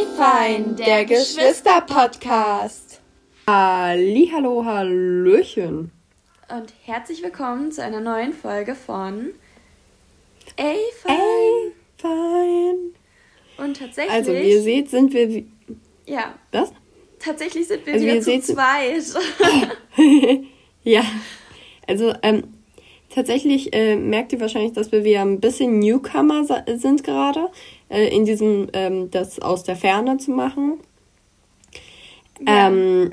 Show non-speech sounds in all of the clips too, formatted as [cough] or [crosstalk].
Ey fein, der Geschwister-Podcast. Hallo, Hallöchen. Und herzlich willkommen zu einer neuen Folge von Ey fein. Ey fein. Und tatsächlich. Also, wie ihr seht, sind wir. Ja. Was? Tatsächlich sind wir also, wieder zu zweit. [laughs] ja. Also, ähm, tatsächlich äh, merkt ihr wahrscheinlich, dass wir wieder ein bisschen Newcomer sind gerade, äh, in diesem, ähm, das aus der Ferne zu machen. Ja. Ähm,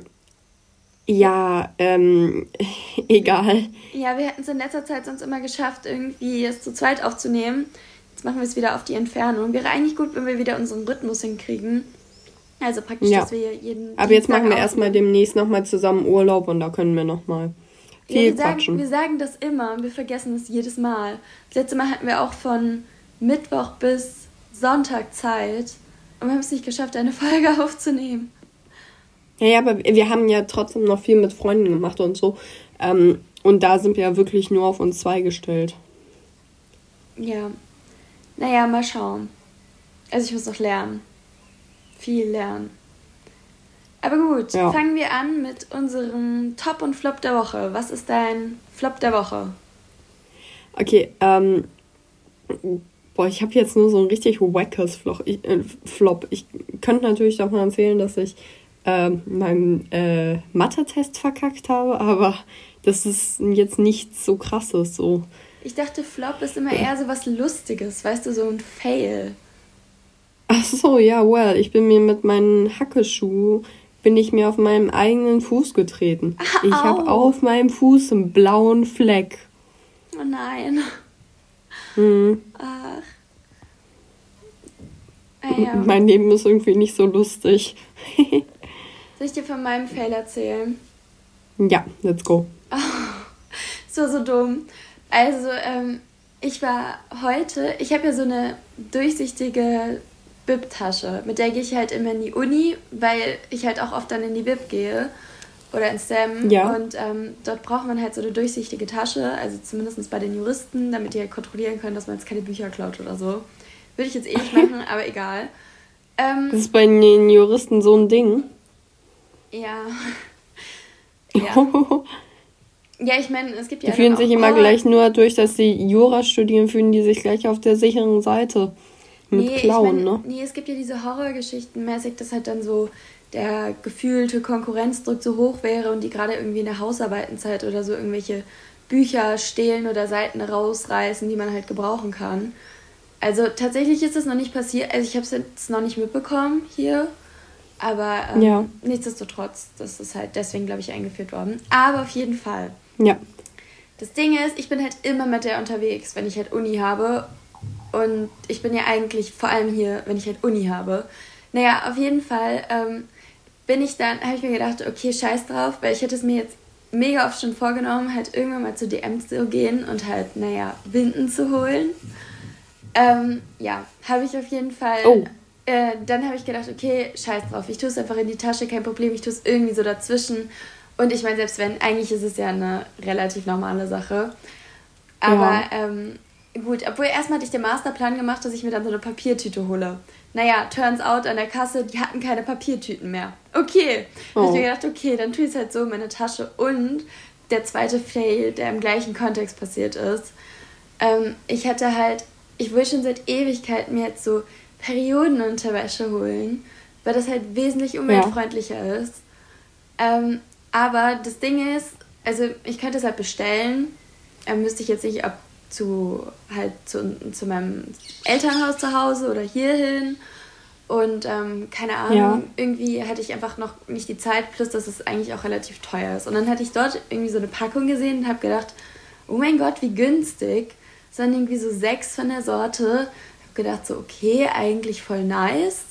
ja, ähm, [laughs] egal. Ja, wir hätten es in letzter Zeit sonst immer geschafft, irgendwie es zu zweit aufzunehmen. Jetzt machen wir es wieder auf die Entfernung. Wäre eigentlich gut, wenn wir wieder unseren Rhythmus hinkriegen. Also praktisch, ja. dass wir jeden. Aber jetzt machen wir erstmal demnächst nochmal zusammen Urlaub und da können wir nochmal viel ja, wir Sagen, wir sagen das immer und wir vergessen es jedes Mal. Das letzte Mal hatten wir auch von Mittwoch bis Sonntag Zeit und wir haben es nicht geschafft, eine Folge [laughs] aufzunehmen. Ja, ja, aber wir haben ja trotzdem noch viel mit Freunden gemacht und so. Ähm, und da sind wir ja wirklich nur auf uns zwei gestellt. Ja. Naja, mal schauen. Also ich muss noch lernen. Viel lernen. Aber gut, ja. fangen wir an mit unserem Top und Flop der Woche. Was ist dein Flop der Woche? Okay, ähm, boah, ich habe jetzt nur so ein richtig wackes Flop. Ich, äh, Flop. ich könnte natürlich davon erzählen, dass ich äh, meinen äh, Mathe-Test verkackt habe, aber das ist jetzt nichts so krasses. So. Ich dachte, Flop ist immer eher so was Lustiges, weißt du, so ein Fail. Ach so, ja, well, ich bin mir mit meinen Hackeschuh bin ich mir auf meinem eigenen Fuß getreten. Ach, ich habe auf meinem Fuß einen blauen Fleck. Oh nein. Hm. Ach. Ah, ja. Mein Leben ist irgendwie nicht so lustig. [laughs] Soll ich dir von meinem Fail erzählen? Ja, let's go. Oh, [laughs] so, so dumm. Also, ähm, ich war heute, ich habe ja so eine durchsichtige Bib-Tasche. Mit der gehe ich halt immer in die Uni, weil ich halt auch oft dann in die Bib gehe oder ins STEM. Ja. Und ähm, dort braucht man halt so eine durchsichtige Tasche, also zumindest bei den Juristen, damit die halt kontrollieren können, dass man jetzt keine Bücher klaut oder so. Würde ich jetzt eh nicht [laughs] machen, aber egal. Ähm, das ist bei den Juristen so ein Ding. Ja. [laughs] ja. ja, ich meine, es gibt ja. Die fühlen sich immer gleich nur durch, dass sie Jura studieren, fühlen die sich gleich auf der sicheren Seite. Mit nee, Klauen, ich mein, ne? Nee, es gibt ja diese Horrorgeschichten mäßig, dass halt dann so der gefühlte Konkurrenzdruck so hoch wäre und die gerade irgendwie in der Hausarbeitenzeit oder so irgendwelche Bücher stehlen oder Seiten rausreißen, die man halt gebrauchen kann. Also tatsächlich ist das noch nicht passiert. Also ich habe es jetzt noch nicht mitbekommen hier. Aber ähm, ja. nichtsdestotrotz, das ist halt deswegen, glaube ich, eingeführt worden. Aber auf jeden Fall. Ja. Das Ding ist, ich bin halt immer mit der unterwegs, wenn ich halt Uni habe. Und ich bin ja eigentlich vor allem hier, wenn ich halt Uni habe. Naja, auf jeden Fall ähm, bin ich dann, habe ich mir gedacht, okay, scheiß drauf, weil ich hätte es mir jetzt mega oft schon vorgenommen, halt irgendwann mal zu DM zu gehen und halt, naja, Winden zu holen. Ähm, ja, habe ich auf jeden Fall. Oh. Äh, dann habe ich gedacht, okay, scheiß drauf, ich tue es einfach in die Tasche, kein Problem, ich tue es irgendwie so dazwischen. Und ich meine, selbst wenn, eigentlich ist es ja eine relativ normale Sache. Aber ja. ähm, Gut, obwohl erstmal hatte ich den Masterplan gemacht, dass ich mir dann so eine Papiertüte hole. Naja, turns out an der Kasse, die hatten keine Papiertüten mehr. Okay. Oh. Habe ich mir gedacht, okay, dann tue ich es halt so in meine Tasche. Und der zweite Fail, der im gleichen Kontext passiert ist, ähm, ich hatte halt, ich will schon seit Ewigkeiten mir jetzt so Periodenunterwäsche holen, weil das halt wesentlich umweltfreundlicher ja. ist. Ähm, aber das Ding ist, also ich könnte es halt bestellen. Ähm, müsste ich jetzt nicht ab zu halt zu, zu meinem Elternhaus zu Hause oder hierhin. Und ähm, keine Ahnung, ja. irgendwie hatte ich einfach noch nicht die Zeit, plus dass es eigentlich auch relativ teuer ist. Und dann hatte ich dort irgendwie so eine Packung gesehen und habe gedacht, oh mein Gott, wie günstig. Es waren irgendwie so sechs von der Sorte. Habe gedacht, so okay, eigentlich voll nice.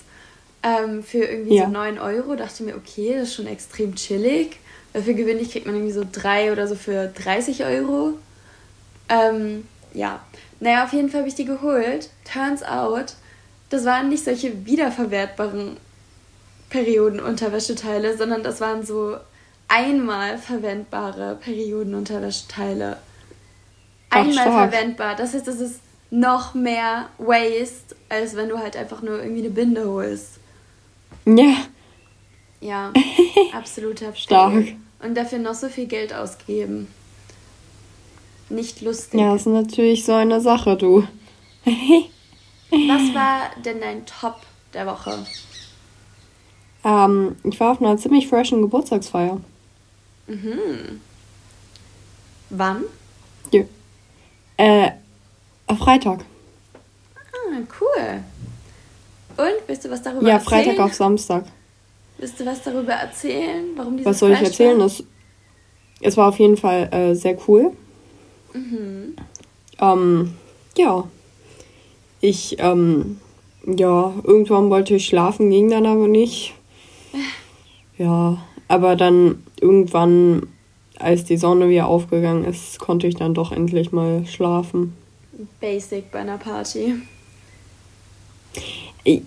Ähm, für irgendwie ja. so 9 Euro dachte mir, okay, das ist schon extrem chillig. Weil für gewöhnlich kriegt man irgendwie so drei oder so für 30 Euro. Ähm, ja. Naja, auf jeden Fall habe ich die geholt. Turns out, das waren nicht solche wiederverwertbaren Periodenunterwäscheteile, sondern das waren so einmal verwendbare Periodenunterwäscheteile. Einmal Ach, verwendbar. Das heißt, das ist noch mehr Waste, als wenn du halt einfach nur irgendwie eine Binde holst. Ja. Ja, [laughs] absoluter Stark. Fail. Und dafür noch so viel Geld ausgeben. Nicht lustig. Ja, das ist natürlich so eine Sache, du. Was war denn dein Top der Woche? Ähm, ich war auf einer ziemlich freshen Geburtstagsfeier. Mhm. Wann? Ja. Äh, am Freitag. Ah, cool. Und, willst du was darüber Ja, erzählen? Freitag auf Samstag. Willst du was darüber erzählen? Warum diese Was soll ich erzählen? Es, es war auf jeden Fall äh, sehr cool. Mhm. Ähm, ja. Ich, ähm, ja, irgendwann wollte ich schlafen, ging dann aber nicht. Ja, aber dann irgendwann, als die Sonne wieder aufgegangen ist, konnte ich dann doch endlich mal schlafen. Basic bei einer Party. Ich,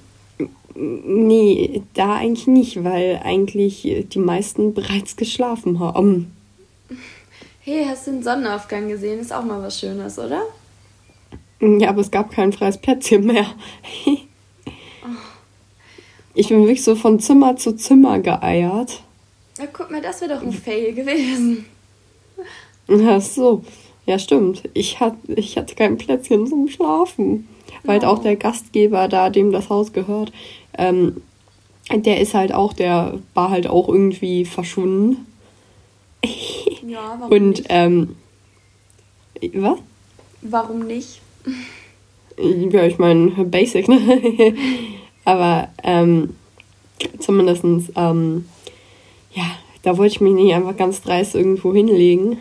nee, da eigentlich nicht, weil eigentlich die meisten bereits geschlafen haben. Hey, hast du den Sonnenaufgang gesehen? Ist auch mal was Schönes, oder? Ja, aber es gab kein freies Plätzchen mehr. [laughs] Ich bin wirklich so von Zimmer zu Zimmer geeiert. Ja, guck mal, das wäre doch ein Fail gewesen. [laughs] Ach so. Ja, stimmt. Ich, hat, ich hatte kein Plätzchen zum Schlafen. Weil Oh. auch der Gastgeber da, dem das Haus gehört, ähm, der ist halt auch, der war halt auch irgendwie verschwunden. [laughs] Ja, warum Und, nicht? ähm, was? Warum nicht? Ja, ich meine, basic, ne? [laughs] Aber ähm, zumindest, ähm, ja, da wollte ich mich nicht einfach ganz dreist irgendwo hinlegen.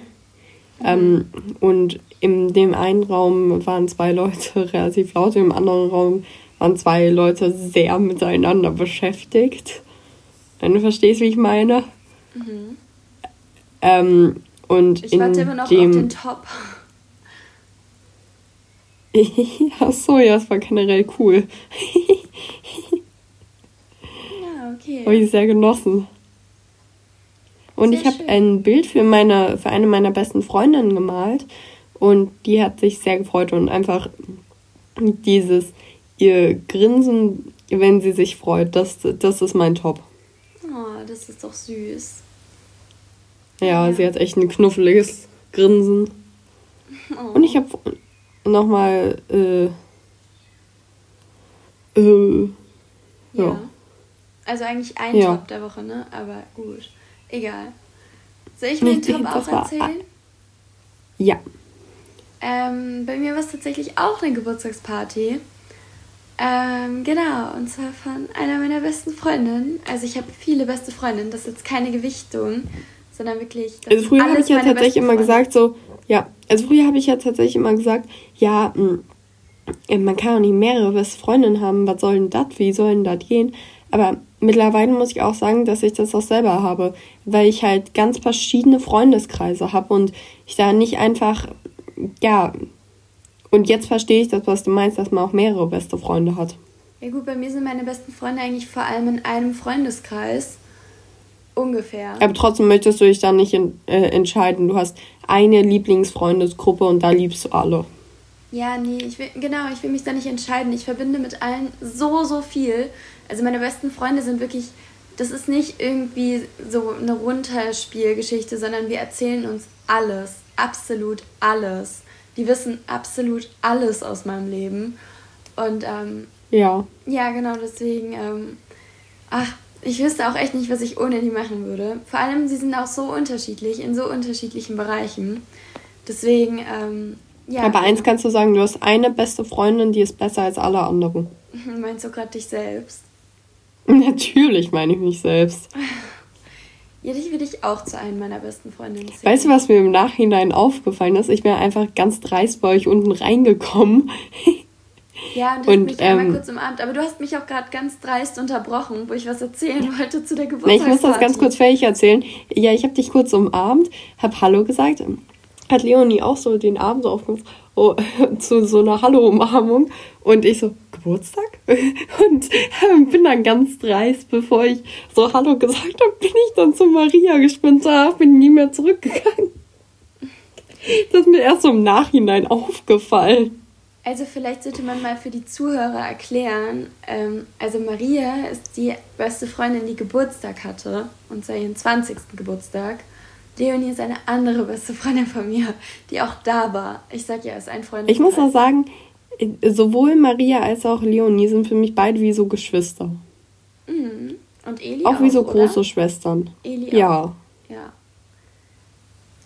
Ähm, und in dem einen Raum waren zwei Leute [laughs] relativ laut, im anderen Raum waren zwei Leute sehr miteinander beschäftigt. Wenn du verstehst, wie ich meine. Ähm, und Ich in warte immer noch dem auf den Top. [laughs] Ach so, ja, es war generell cool. Ja, okay. Habe ich sehr genossen. Und Sehr ich habe ein Bild für meine, für eine meiner besten Freundinnen gemalt und die hat sich sehr gefreut und einfach dieses ihr Grinsen, wenn sie sich freut, das, das ist mein Top. Oh, das ist doch süß. Ja, Ja. sie hat echt ein knuffeliges Grinsen. Oh. Und ich habe nochmal äh, äh, Ja. ja. Also eigentlich ein Ja. Top der Woche, ne? Aber gut. Egal. Soll ich meinen Nee, Top auch erzählen? ja. Ähm, bei mir war es tatsächlich auch eine Geburtstagsparty. Ähm, genau, und zwar von einer meiner besten Freundinnen. Also ich habe viele beste Freundinnen, das ist jetzt keine Gewichtung, sondern wirklich. Also früher habe ich ja tatsächlich immer Freunde. gesagt, so, ja, also früher habe ich ja tatsächlich immer gesagt, ja, mh, äh, man kann auch nicht mehrere beste Freundinnen haben, was soll denn das, wie soll denn das gehen? Aber mittlerweile muss ich auch sagen, dass ich das auch selber habe, weil ich halt ganz verschiedene Freundeskreise habe und ich da nicht einfach, ja, und jetzt verstehe ich das, was du meinst, dass man auch mehrere beste Freunde hat. Ja gut, bei mir sind meine besten Freunde eigentlich vor allem in einem Freundeskreis. Ungefähr. Aber trotzdem möchtest du dich dann nicht in, äh, entscheiden. Du hast eine Lieblingsfreundesgruppe und da liebst du alle. Ja, nee, ich will, genau, ich will mich da nicht entscheiden. Ich verbinde mit allen so, so viel. Also meine besten Freunde sind wirklich, das ist nicht irgendwie so eine Runterspielgeschichte, sondern wir erzählen uns alles, absolut alles. Die wissen absolut alles aus meinem Leben. Und ähm, Ja. ja, genau, deswegen, ähm, ach, ich wüsste auch echt nicht, was ich ohne die machen würde. Vor allem, sie sind auch so unterschiedlich, in so unterschiedlichen Bereichen. Deswegen, ähm, ja. Aber eins kannst du sagen, du hast eine beste Freundin, die ist besser als alle anderen. [laughs] Meinst du gerade dich selbst? [laughs] Natürlich meine ich mich selbst. [laughs] Ja, dich würde ich auch zu einem meiner besten Freundinnen zählen. Weißt du, was mir im Nachhinein aufgefallen ist? Ich bin einfach ganz dreist bei euch unten reingekommen. Ja, und Und, mich einmal ähm, kurz umarmt. Aber du hast mich auch gerade ganz dreist unterbrochen, wo ich was erzählen wollte zu der Na, ich Geburtstagsparty. muss das ganz kurz fertig erzählen. Ja, ich habe dich kurz umarmt, habe Hallo gesagt. Hat Leonie auch so den Arm so aufgemacht oh, [laughs] zu so einer Hallo-Umarmung. Und ich so, Geburtstag? [laughs] Und ähm, bin dann ganz dreist, bevor ich so Hallo gesagt habe, bin ich dann zu Maria gesprintet, bin nie mehr zurückgegangen. Das ist mir erst so im Nachhinein aufgefallen. Also vielleicht sollte man mal für die Zuhörer erklären, ähm, also Maria ist die beste Freundin, die Geburtstag hatte, und zwar ihren 20. Geburtstag. Leonie ist eine andere beste Freundin von mir, die auch da war. Ich sag ja, ist ein Freund. Ich muss auch sagen, sowohl Maria als auch Leonie sind für mich beide wie so Geschwister. Mhm. Und Eli auch. Auch wie so oder? große Schwestern. Eli ja. Auch. Ja.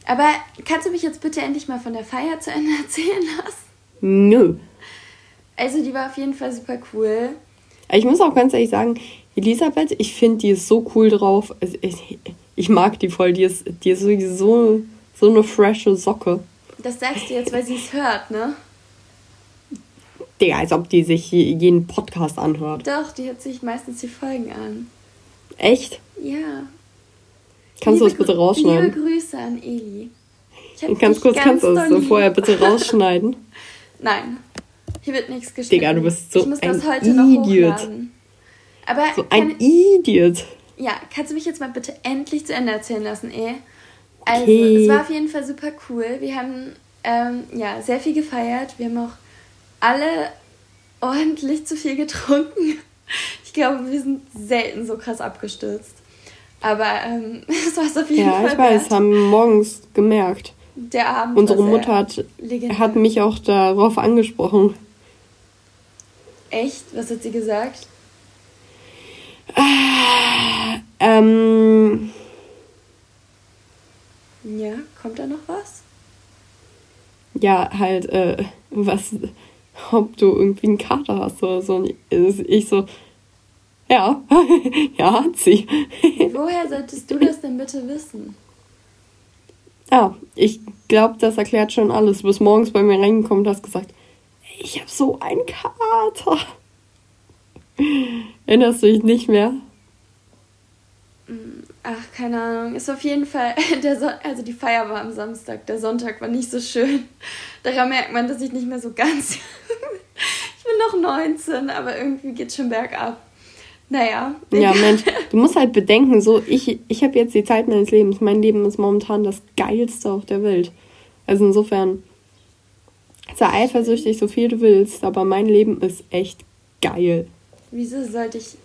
Aber kannst du mich jetzt bitte endlich mal von der Feier zu Ende [laughs] erzählen lassen? Nö. Also die war auf jeden Fall super cool. Ich muss auch ganz ehrlich sagen, Elisabeth, ich finde, die ist so cool drauf. Ich, ich, mag die voll. Die ist, die ist so, so eine frische Socke. Das sagst du jetzt, weil sie es hört, ne? Digga, als ob die sich jeden Podcast anhört. Doch, die hört sich meistens die Folgen an. Echt? Ja. Kannst liebe, du das bitte rausschneiden? Liebe Grüße an Eli. Ganz kurz, ganz kannst du das vorher bitte [laughs] rausschneiden? Nein. Hier wird nichts geschnitten. Digga, du bist so ich muss ein das heute noch hochladen. Aber so ein Idiot. Ja, kannst du mich jetzt mal bitte endlich zu Ende erzählen lassen, eh? Also, okay. es war auf jeden Fall super cool. Wir haben ähm, ja sehr viel gefeiert. Wir haben auch alle ordentlich zu viel getrunken. [laughs] Ich glaube, wir sind selten so krass abgestürzt. Aber ähm, es war es auf jeden ja, Fall. Ja, ich weiß, wert. haben morgens gemerkt. Der Abend. Unsere Mutter hat, hat mich auch darauf angesprochen. Echt? Was hat sie gesagt? Ah, ähm. Ja, kommt da noch was? Ja, halt, äh, was, ob du irgendwie einen Kater hast oder so. Und ich so, ja, [laughs] ja, hat sie. Woher solltest du das denn bitte wissen? Ja, ich glaube, das erklärt schon alles. Du bist morgens bei mir reingekommen und hast gesagt, ich habe so einen Kater. [laughs] Erinnerst du dich nicht mehr? Ach, keine Ahnung. Ist auf jeden Fall, [laughs] der so also die Feier war am Samstag, der Sonntag war nicht so schön. [laughs] Daran merkt man, dass ich nicht mehr so ganz. ich bin noch 19, aber irgendwie geht schon bergab. Naja. Ja, Mensch, du musst halt bedenken, so, ich, ich habe jetzt die Zeit meines Lebens. Mein Leben ist momentan das geilste auf der Welt. Also insofern, sei eifersüchtig, so viel du willst, aber mein Leben ist echt geil. Wieso sollte ich,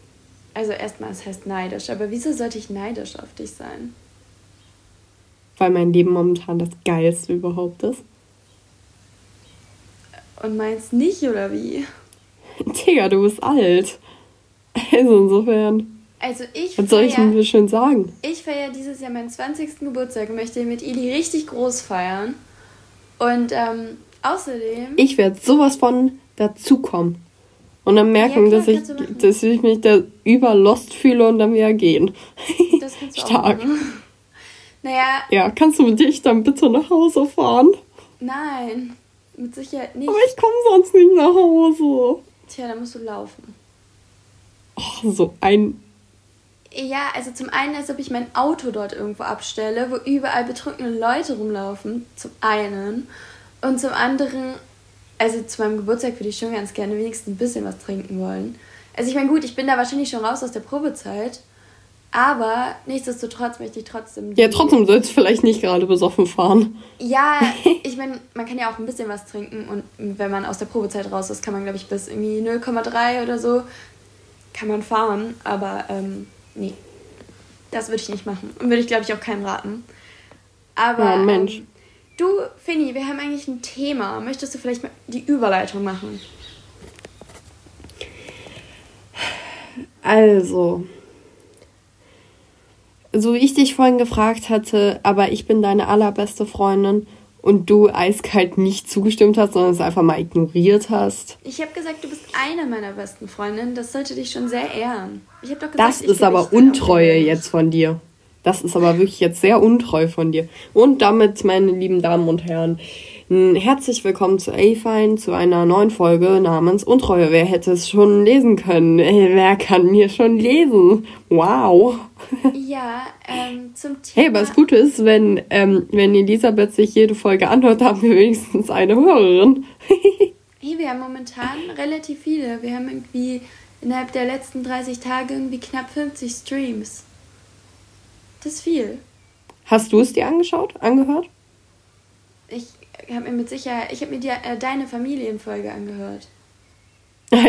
also erstmal, es heißt neidisch, aber wieso sollte ich neidisch auf dich sein? Weil mein Leben momentan das geilste überhaupt ist. Und meinst nicht, oder wie? Digga, du bist alt. Also insofern. Also ich Was soll ich denn schön sagen? Ich feiere dieses Jahr meinen 20. Geburtstag und möchte mit Ili richtig groß feiern. Und ähm, außerdem. Ich werde sowas von dazukommen. Und dann merken, ja, klar, dass, ich, dass ich mich da überlost fühle und dann wieder gehen. [laughs] Das kannst du Stark. Auch Naja. Ja, kannst du mit dich dann bitte nach Hause fahren? Nein, mit Sicherheit nicht. Aber ich komme sonst nicht nach Hause. Tja, dann musst du laufen oh, so ein. Ja, also zum einen, als ob ich mein Auto dort irgendwo abstelle, wo überall betrunkene Leute rumlaufen, zum einen. Und zum anderen, also zu meinem Geburtstag würde ich schon ganz gerne wenigstens ein bisschen was trinken wollen. Also ich meine, gut, ich bin da wahrscheinlich schon raus aus der Probezeit, aber nichtsdestotrotz möchte ich trotzdem... Ja, trotzdem sollst du vielleicht nicht gerade besoffen fahren. Ja, [laughs] ich meine, man kann ja auch ein bisschen was trinken und wenn man aus der Probezeit raus ist, kann man, glaube ich, bis irgendwie 0,3 oder so kann man fahren, aber ähm, nee, das würde ich nicht machen. Und würde ich, glaube ich, auch keinem raten. Aber ja, Mensch. Ähm, du, Finny, wir haben eigentlich ein Thema. Möchtest du vielleicht mal die Überleitung machen? Also, so wie ich dich vorhin gefragt hatte, aber ich bin deine allerbeste Freundin und du eiskalt nicht zugestimmt hast, sondern es einfach mal ignoriert hast. Ich habe gesagt, du bist eine meiner besten Freundinnen. Das sollte dich schon sehr ehren. Ich doch gesagt, das ist aber Untreue jetzt von dir. Das ist aber wirklich jetzt sehr untreu von dir. Und damit, meine lieben Damen und Herren, Herzlich willkommen zu A-Fine, zu einer neuen Folge namens Untreue. Wer hätte es schon lesen können? [laughs] Wer kann mir schon lesen? Wow. Ja, ähm, zum Thema. [laughs] Hey, was gut ist, wenn, ähm, wenn Elisabeth sich jede Folge anhört, haben wir wenigstens eine Hörerin. [laughs] hey, wir haben momentan relativ viele. Wir haben irgendwie innerhalb der letzten 30 Tage irgendwie knapp 50 Streams. Das ist viel. Hast du es dir angeschaut, angehört? Ich habe mir mit Sicherheit, ich habe mir die, äh, deine Familienfolge angehört.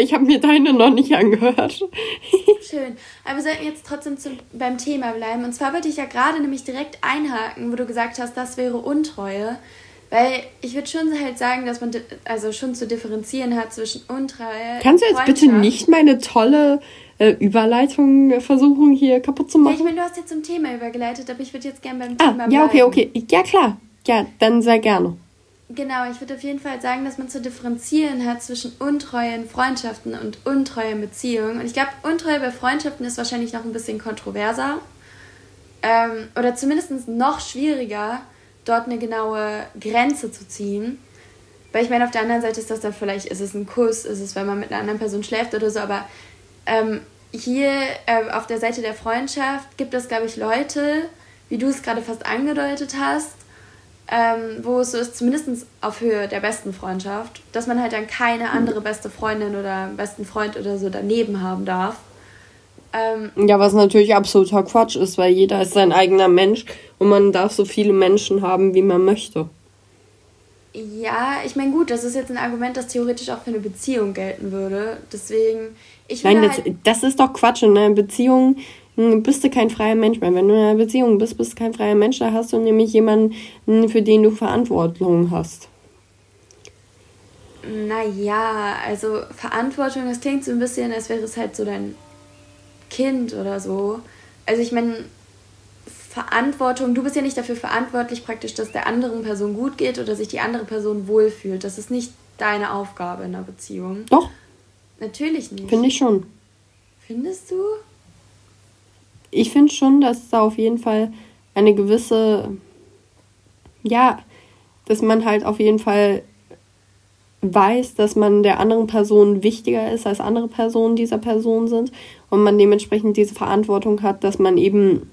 Ich habe mir deine noch nicht angehört. [laughs] Schön. Aber wir sollten jetzt trotzdem zum, beim Thema bleiben. Und zwar wollte ich ja gerade nämlich direkt einhaken, wo du gesagt hast, das wäre Untreue. Weil ich würde schon halt sagen, dass man also schon zu differenzieren hat zwischen Untreue. Kannst du jetzt bitte nicht meine tolle äh, Überleitung versuchen, hier kaputt zu machen? Ja, ich meine, du hast jetzt zum Thema übergeleitet, aber ich würde jetzt gerne beim ah, Thema bleiben. Ja, okay, okay. Ja, klar. Ja, dann sehr gerne. Genau, ich würde auf jeden Fall sagen, dass man zu differenzieren hat zwischen Untreue in Freundschaften und Untreue in Beziehungen. Und ich glaube, Untreue bei Freundschaften ist wahrscheinlich noch ein bisschen kontroverser. Ähm, oder zumindest noch schwieriger, dort eine genaue Grenze zu ziehen. Weil ich meine, auf der anderen Seite ist das dann vielleicht, ist es ein Kuss, ist es, wenn man mit einer anderen Person schläft oder so, aber ähm, hier äh, auf der Seite der Freundschaft gibt es, glaube ich, Leute, wie du es gerade fast angedeutet hast, ähm, wo es so ist, zumindest auf Höhe der besten Freundschaft, dass man halt dann keine andere beste Freundin oder besten Freund oder so daneben haben darf. Ähm, ja, was natürlich absoluter Quatsch ist, weil jeder ist sein eigener Mensch und man darf so viele Menschen haben, wie man möchte. Ja, ich meine, gut, das ist jetzt ein Argument, das theoretisch auch für eine Beziehung gelten würde. Deswegen, ich Nein, das, halt das ist doch Quatsch. In einer Beziehung hm, bist du kein freier Mensch mehr. Wenn du in einer Beziehung bist, bist du kein freier Mensch. Da hast du nämlich jemanden, hm, für den du Verantwortung hast. Naja, also Verantwortung, das klingt so ein bisschen, als wäre es halt so dein Kind oder so. Also ich meine, Verantwortung, du bist ja nicht dafür verantwortlich praktisch, dass der anderen Person gut geht oder sich die andere Person wohlfühlt. Das ist nicht deine Aufgabe in einer Beziehung. Doch. Natürlich nicht. Finde ich schon. Findest du? Ich finde schon, dass da auf jeden Fall eine gewisse, ja, dass man halt auf jeden Fall weiß, dass man der anderen Person wichtiger ist als andere Personen dieser Person sind und man dementsprechend diese Verantwortung hat, dass man eben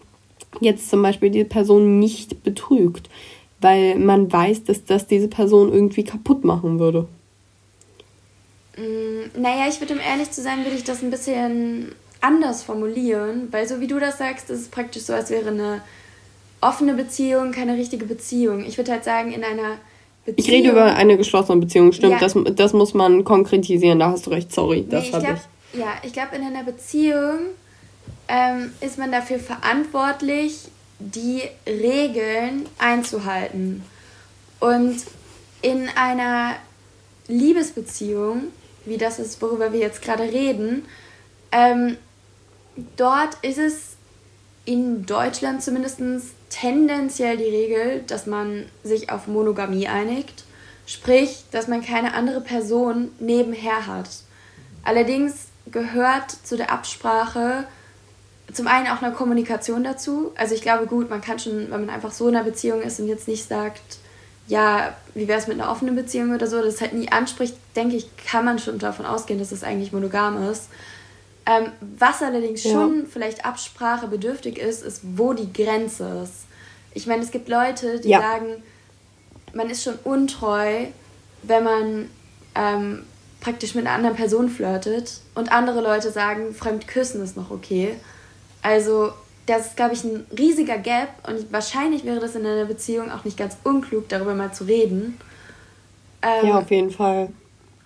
jetzt zum Beispiel die Person nicht betrügt, weil man weiß, dass das diese Person irgendwie kaputt machen würde. Mm, naja, ich würde, um ehrlich zu sein, würde ich das ein bisschen anders formulieren, weil so wie du das sagst, ist es praktisch so, als wäre eine offene Beziehung keine richtige Beziehung. Ich würde halt sagen, in einer Beziehung. Ich rede über eine geschlossene Beziehung, stimmt. Ja. Das, das muss man konkretisieren, da hast du recht, sorry. Das nee, ich glaub, ich. Ja, ich glaube, in einer Beziehung ähm, ist man dafür verantwortlich, die Regeln einzuhalten. Und in einer Liebesbeziehung, wie das ist, worüber wir jetzt gerade reden, ähm, dort ist es in Deutschland zumindest tendenziell die Regel, dass man sich auf Monogamie einigt. Sprich, dass man keine andere Person nebenher hat. Allerdings gehört zu der Absprache zum einen auch eine Kommunikation dazu. Also ich glaube, gut, man kann schon, wenn man einfach so in einer Beziehung ist und jetzt nicht sagt, ja, wie wäre es mit einer offenen Beziehung oder so, das halt nie anspricht, denke ich, kann man schon davon ausgehen, dass es eigentlich monogam ist. Ähm, was allerdings ja. schon vielleicht absprachebedürftig ist, ist, wo die Grenze ist. Ich meine, es gibt Leute, die ja. sagen, man ist schon untreu, wenn man ähm, praktisch mit einer anderen Person flirtet. Und andere Leute sagen, fremd küssen ist noch okay. Also, das ist, glaube ich, ein riesiger Gap. Und wahrscheinlich wäre das in einer Beziehung auch nicht ganz unklug, darüber mal zu reden. Ähm, ja, auf jeden Fall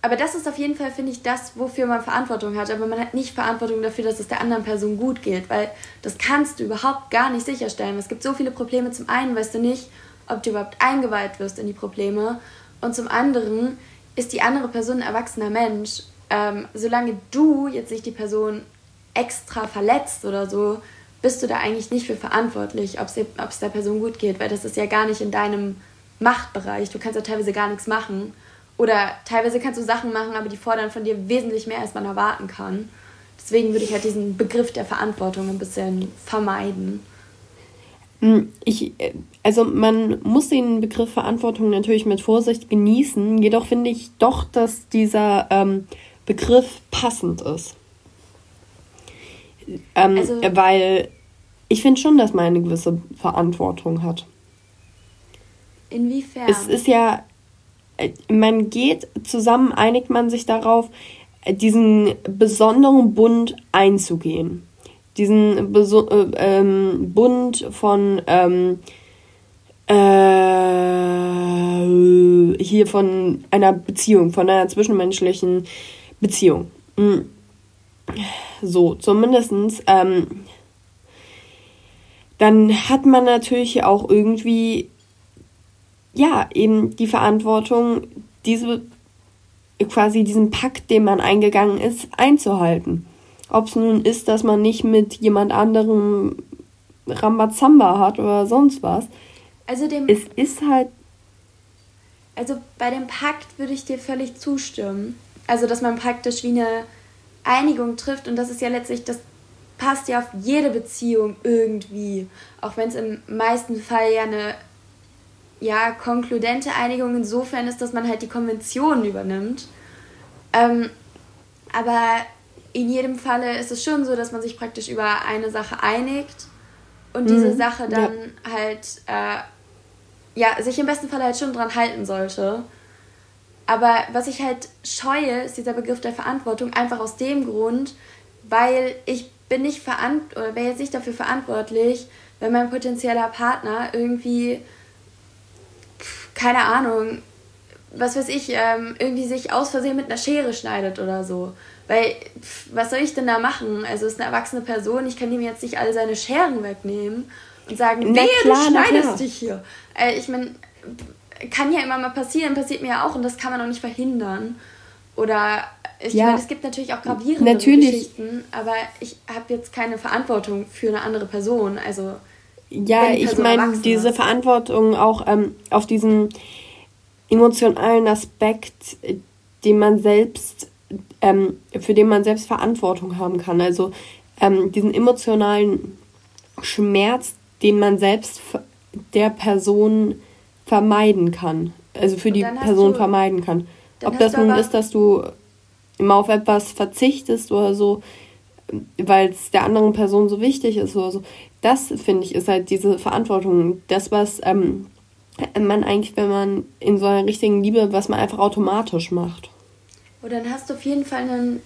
aber das ist auf jeden Fall, finde ich, das, wofür man Verantwortung hat. Aber man hat nicht Verantwortung dafür, dass es der anderen Person gut geht, weil das kannst du überhaupt gar nicht sicherstellen. Es gibt so viele Probleme. Zum einen weißt du nicht, ob du überhaupt eingeweiht wirst in die Probleme. Und zum anderen ist die andere Person ein erwachsener Mensch. Ähm, solange du jetzt nicht die Person extra verletzt oder so, bist du da eigentlich nicht für verantwortlich, ob es der Person gut geht, weil das ist ja gar nicht in deinem Machtbereich. Du kannst ja teilweise gar nichts machen. Oder teilweise kannst du Sachen machen, aber die fordern von dir wesentlich mehr, als man erwarten kann. Deswegen würde ich halt diesen Begriff der Verantwortung ein bisschen vermeiden. Hm, ich, äh, also man muss den Begriff Verantwortung natürlich mit Vorsicht genießen, jedoch finde ich doch, dass dieser ähm, Begriff passend ist. Ähm, also, weil ich finde schon, dass man eine gewisse Verantwortung hat. Inwiefern? Es ist ja, man geht zusammen, einigt man sich darauf, diesen besonderen Bund einzugehen. Diesen Beso äh, ähm, Bund von, ähm, äh, hier von einer Beziehung, von einer zwischenmenschlichen Beziehung. Hm. So, zumindestens. Ähm, dann hat man natürlich auch irgendwie, ja, eben die Verantwortung, diese, quasi diesen Pakt, den man eingegangen ist, einzuhalten. Ob es nun ist, dass man nicht mit jemand anderem Rambazamba hat oder sonst was. Also dem. Es ist halt. Also bei dem Pakt würde ich dir völlig zustimmen. Also, dass man praktisch wie eine Einigung trifft und das ist ja letztlich, das passt ja auf jede Beziehung irgendwie. Auch wenn es im meisten Fall ja eine ja, konkludente Einigung insofern ist, dass man halt die Konventionen übernimmt. Ähm, aber in jedem Falle ist es schon so, dass man sich praktisch über eine Sache einigt und mhm. diese Sache dann ja. halt äh, ja, sich im besten Fall halt schon dran halten sollte. Aber was ich halt scheue, ist dieser Begriff der Verantwortung, einfach aus dem Grund, weil ich bin nicht verant oder wäre jetzt nicht dafür verantwortlich, wenn mein potenzieller Partner irgendwie, keine Ahnung, was weiß ich, ähm, irgendwie sich aus Versehen mit einer Schere schneidet oder so. Weil, was soll ich denn da machen? Also, es ist eine erwachsene Person, ich kann ihm jetzt nicht alle seine Scheren wegnehmen und sagen, nee, du schneidest dich hier. Äh, ich meine, kann ja immer mal passieren, passiert mir ja auch und das kann man auch nicht verhindern. Oder ich ja, meine, es gibt natürlich auch gravierende natürlich. Geschichten, aber ich habe jetzt keine Verantwortung für eine andere Person. Also ja, ich meine diese Verantwortung auch ähm, auf diesen emotionalen Aspekt, den man selbst, ähm, für den man selbst Verantwortung haben kann. Also ähm, diesen emotionalen Schmerz, den man selbst der Person vermeiden kann. Also für die Person du, vermeiden kann. Ob das nun ist, dass du immer auf etwas verzichtest oder so, weil es der anderen Person so wichtig ist oder so. Das finde ich ist halt diese Verantwortung. Das, was ähm, man eigentlich, wenn man in so einer richtigen Liebe, was man einfach automatisch macht. Und dann hast du auf jeden Fall einen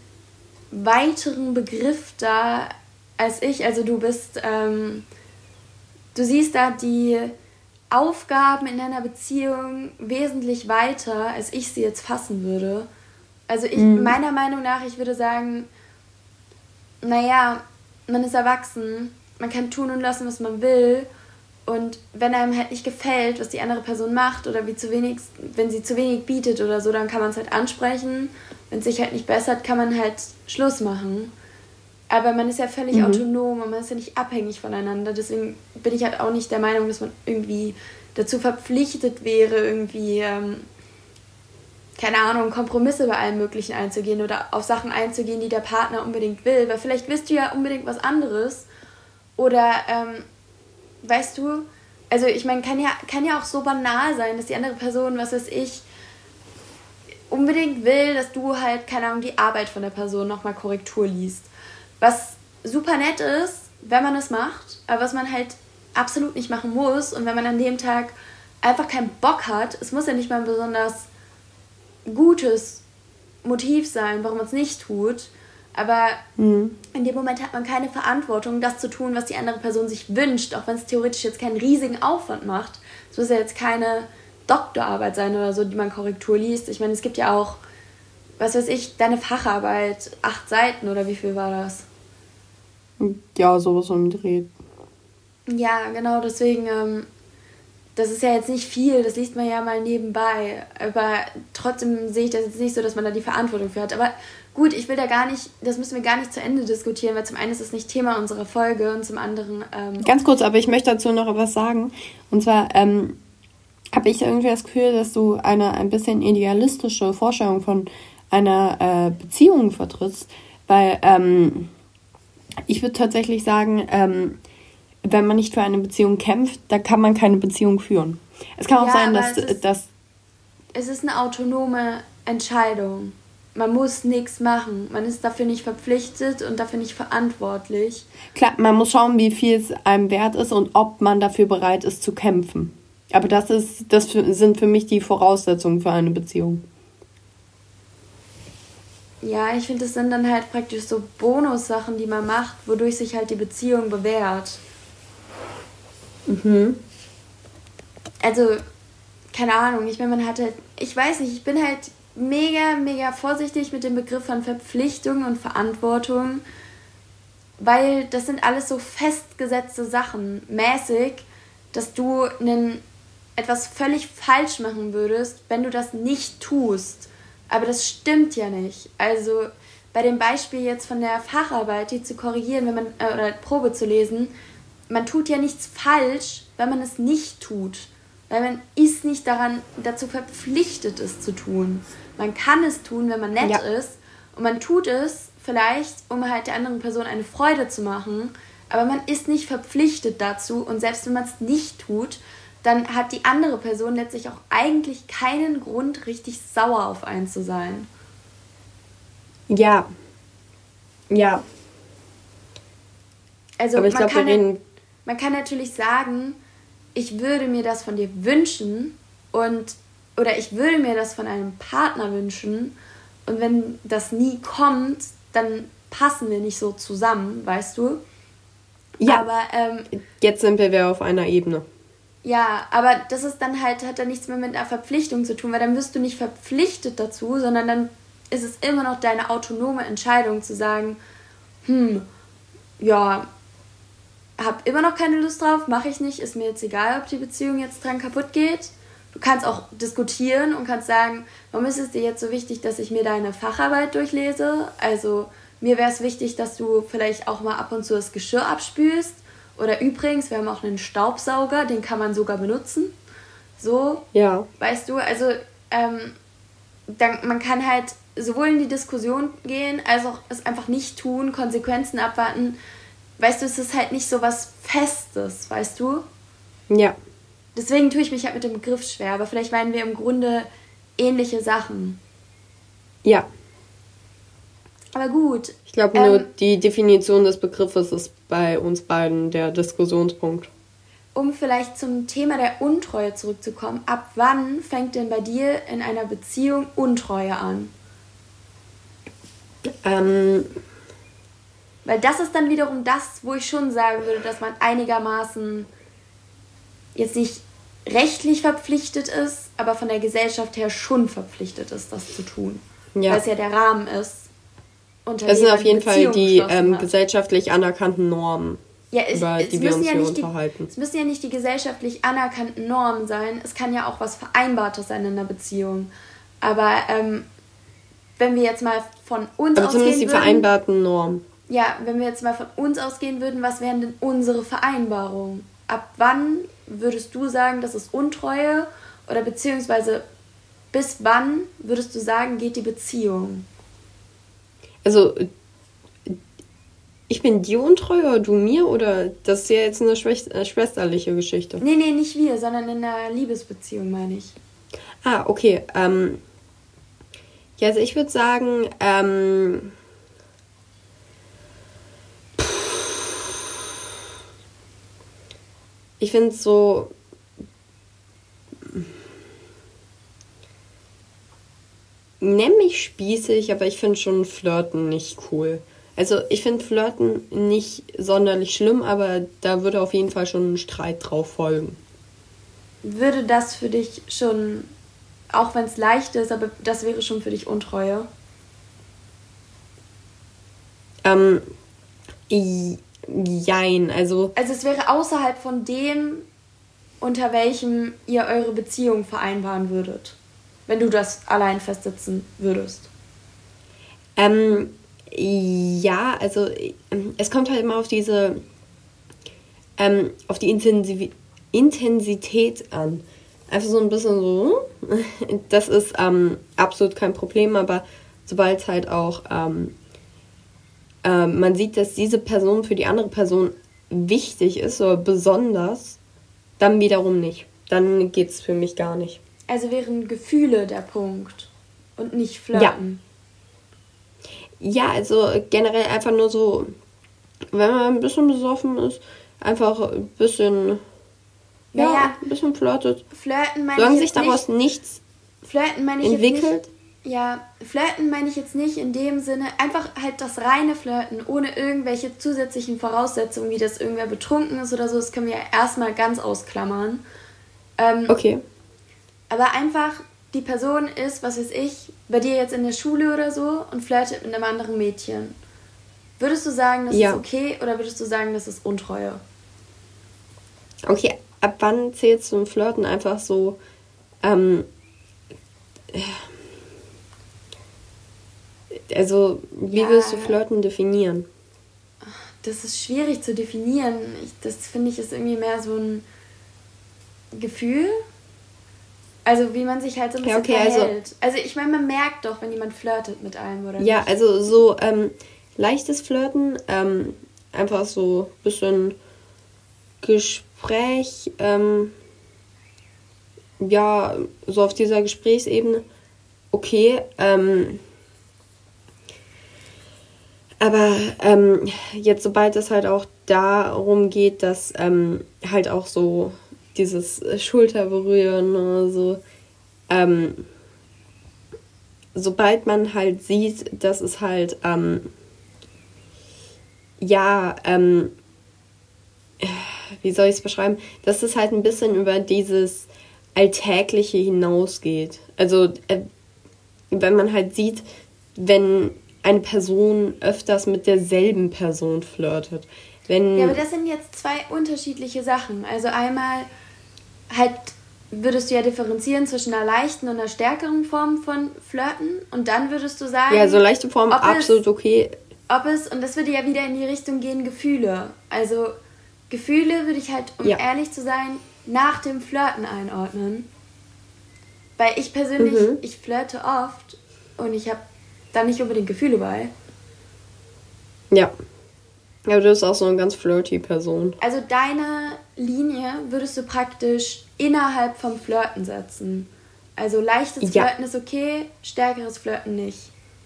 weiteren Begriff da als ich. Also du bist, ähm, du siehst da die Aufgaben in einer Beziehung wesentlich weiter, als ich sie jetzt fassen würde. Also ich, mhm. meiner Meinung nach, ich würde sagen, naja, man ist erwachsen, man kann tun und lassen, was man will. Und wenn einem halt nicht gefällt, was die andere Person macht oder wie zu wenig, wenn sie zu wenig bietet oder so, dann kann man es halt ansprechen. Wenn es sich halt nicht bessert, kann man halt Schluss machen. Aber man ist ja völlig mhm. autonom und man ist ja nicht abhängig voneinander. Deswegen bin ich halt auch nicht der Meinung, dass man irgendwie dazu verpflichtet wäre, irgendwie ähm, keine Ahnung, Kompromisse bei allem Möglichen einzugehen oder auf Sachen einzugehen, die der Partner unbedingt will. Weil vielleicht willst du ja unbedingt was anderes. Oder, ähm, weißt du, also ich meine, kann ja, kann ja auch so banal sein, dass die andere Person, was weiß ich, unbedingt will, dass du halt, keine Ahnung, die Arbeit von der Person nochmal Korrektur liest. Was super nett ist, wenn man es macht, aber was man halt absolut nicht machen muss. Und wenn man an dem Tag einfach keinen Bock hat, es muss ja nicht mal besonders gutes Motiv sein, warum man es nicht tut. Aber mhm. in dem Moment hat man keine Verantwortung, das zu tun, was die andere Person sich wünscht, auch wenn es theoretisch jetzt keinen riesigen Aufwand macht. Es muss ja jetzt keine Doktorarbeit sein oder so, die man Korrektur liest. Ich meine, es gibt ja auch, was weiß ich, deine Facharbeit, acht Seiten oder wie viel war das? Ja, sowas um Dreh. Ja, genau, deswegen ähm, das ist ja jetzt nicht viel, das liest man ja mal nebenbei. Aber trotzdem sehe ich das jetzt nicht so, dass man da die Verantwortung für hat. Aber gut, ich will da gar nicht, das müssen wir gar nicht zu Ende diskutieren, weil zum einen ist es nicht Thema unserer Folge und zum anderen. Ähm Ganz kurz, aber ich möchte dazu noch etwas sagen. Und zwar ähm, habe ich irgendwie das Gefühl, dass du eine ein bisschen idealistische Vorstellung von einer äh, Beziehung vertrittst, weil ähm, ich würde tatsächlich sagen, ähm, wenn man nicht für eine Beziehung kämpft, da kann man keine Beziehung führen. Es kann auch ja, sein, dass, es ist, dass. Es ist eine autonome Entscheidung. Man muss nichts machen. Man ist dafür nicht verpflichtet und dafür nicht verantwortlich. Klar, man muss schauen, wie viel es einem wert ist und ob man dafür bereit ist zu kämpfen. Aber das ist, das sind für mich die Voraussetzungen für eine Beziehung. Ja, ich finde, es sind dann halt praktisch so Bonussachen, die man macht, wodurch sich halt die Beziehung bewährt. Mhm. also, keine Ahnung, ich meine, man hat halt, ich weiß nicht, ich bin halt mega, mega vorsichtig mit dem Begriff von Verpflichtung und Verantwortung, weil das sind alles so festgesetzte Sachen, mäßig, dass du einen, etwas völlig falsch machen würdest, wenn du das nicht tust. Aber das stimmt ja nicht. Also bei dem Beispiel jetzt von der Facharbeit, die zu korrigieren, wenn man äh, oder Probe zu lesen, man tut ja nichts falsch, wenn man es nicht tut. Weil man ist nicht daran dazu verpflichtet, es zu tun. Man kann es tun, wenn man nett ja. ist. Und man tut es vielleicht, um halt der anderen Person eine Freude zu machen. Aber man ist nicht verpflichtet dazu. Und selbst wenn man es nicht tut, dann hat die andere Person letztlich auch eigentlich keinen Grund, richtig sauer auf einen zu sein. Ja. Ja. Also Aber ich man, glaub, kann, man kann natürlich sagen, ich würde mir das von dir wünschen und oder ich würde mir das von einem Partner wünschen und wenn das nie kommt, dann passen wir nicht so zusammen, weißt du? Ja. Aber ähm, jetzt sind wir wieder auf einer Ebene. Ja, aber das ist dann halt, hat dann nichts mehr mit einer Verpflichtung zu tun, weil dann wirst du nicht verpflichtet dazu, sondern dann ist es immer noch deine autonome Entscheidung zu sagen, hm, ja, hab immer noch keine Lust drauf, mache ich nicht, ist mir jetzt egal, ob die Beziehung jetzt dran kaputt geht. Du kannst auch diskutieren und kannst sagen, warum ist es dir jetzt so wichtig, dass ich mir deine Facharbeit durchlese? Also mir wäre es wichtig, dass du vielleicht auch mal ab und zu das Geschirr abspülst. Oder übrigens, wir haben auch einen Staubsauger, den kann man sogar benutzen. So. Ja. Weißt du, also ähm, dann, man kann halt sowohl in die Diskussion gehen, als auch es einfach nicht tun, Konsequenzen abwarten. Weißt du, es ist halt nicht so was Festes, weißt du? Ja. Deswegen tue ich mich halt mit dem Begriff schwer, aber vielleicht meinen wir im Grunde ähnliche Sachen. Ja. Aber gut. Ich glaube nur, ähm, die Definition des Begriffes ist bei uns beiden der Diskussionspunkt. Um vielleicht zum Thema der Untreue zurückzukommen, ab wann fängt denn bei dir in einer Beziehung Untreue an? Ähm, Weil das ist dann wiederum das, wo ich schon sagen würde, dass man einigermaßen jetzt nicht rechtlich verpflichtet ist, aber von der Gesellschaft her schon verpflichtet ist, das zu tun. Ja. Weil es ja der Rahmen ist. Es sind auf jeden Fall die ähm, gesellschaftlich anerkannten Normen. Ja, es, über die wir uns ja hier unterhalten. Die, es müssen ja nicht die gesellschaftlich anerkannten Normen sein. Es kann ja auch was Vereinbartes sein in einer Beziehung. Aber ähm, wenn wir jetzt mal von uns Aber ausgehen zumindest die würden, vereinbarten Normen. Ja, wenn wir jetzt mal von uns ausgehen würden, was wären denn unsere Vereinbarungen? Ab wann würdest du sagen, das ist Untreue? Oder beziehungsweise bis wann würdest du sagen, geht die Beziehung? Also, ich bin dir untreu oder du mir? Oder das ist ja jetzt eine äh, schwesterliche Geschichte? Nee, nee, nicht wir, sondern in einer Liebesbeziehung, meine ich. Ah, okay. Ähm, ja, also ich würde sagen, ähm, ich finde es so. Nenn mich spießig, aber ich finde schon Flirten nicht cool. Also ich finde Flirten nicht sonderlich schlimm, aber da würde auf jeden Fall schon ein Streit drauf folgen. Würde das für dich schon auch wenn es leicht ist, aber das wäre schon für dich Untreue? Ähm, jein, also. Also es wäre außerhalb von dem, unter welchem ihr eure Beziehung vereinbaren würdet, wenn du das allein festsitzen würdest. Ähm, ja, also es kommt halt immer auf diese, ähm, auf die Intensiv Intensität an einfach so ein bisschen so, [laughs] das ist ähm, absolut kein Problem, aber sobald es halt auch ähm, äh, man sieht, dass diese Person für die andere Person wichtig ist oder besonders, dann wiederum nicht. Dann geht es für mich gar nicht. Also wären Gefühle der Punkt und nicht Flirten. Ja. ja, also generell einfach nur so, wenn man ein bisschen besoffen ist, einfach ein bisschen ja, ja, ein bisschen flirtet. Flirten meine Solange sich daraus nicht, nichts flirten meine ich entwickelt. Nicht, ja, flirten meine ich jetzt nicht in dem Sinne, einfach halt das reine Flirten, ohne irgendwelche zusätzlichen Voraussetzungen, wie dass irgendwer betrunken ist oder so, das können wir ja erstmal ganz ausklammern. Ähm, okay. Aber einfach, die Person ist, was weiß ich, bei dir jetzt in der Schule oder so und flirtet mit einem anderen Mädchen. Würdest du sagen, das ja. ist okay oder würdest du sagen, das ist Untreue? Okay, ab wann zählt ein Flirten einfach so, ähm, also, wie ja, willst du Flirten definieren? Das ist schwierig zu definieren. Ich, das finde ich ist irgendwie mehr so ein Gefühl. Also wie man sich halt so ein bisschen ja, okay, also verhält. Also, also ich meine, man merkt doch, wenn jemand flirtet mit einem, oder Ja, nicht? also so ähm, leichtes Flirten, ähm, einfach so ein bisschen Gespräch, ähm, ja, so auf dieser Gesprächsebene, okay, ähm, aber ähm, jetzt, sobald es halt auch darum geht, dass ähm, halt auch so dieses Schulterberühren oder so, ähm, sobald man halt sieht, dass es halt, ähm, ja, ähm, wie soll ich es beschreiben, dass es halt ein bisschen über dieses Alltägliche hinausgeht. Also, äh, wenn man halt sieht, wenn eine Person öfters mit derselben Person flirtet. Wenn ja, aber das sind jetzt zwei unterschiedliche Sachen. Also einmal halt würdest du ja differenzieren zwischen einer leichten und einer stärkeren Form von Flirten und dann würdest du sagen. Ja, so leichte Form absolut es, okay. Ob es, und das würde ja wieder in die Richtung gehen, Gefühle. Also Gefühle würde ich halt, um ja. ehrlich zu sein, nach dem Flirten einordnen. Weil ich persönlich, mhm. ich flirte oft und ich habe da nicht unbedingt Gefühle bei. Ja. Ja, du bist auch so eine ganz flirty Person. Also deine Linie würdest du praktisch innerhalb vom Flirten setzen. Also leichtes ja. Flirten ist okay, stärkeres Flirten nicht.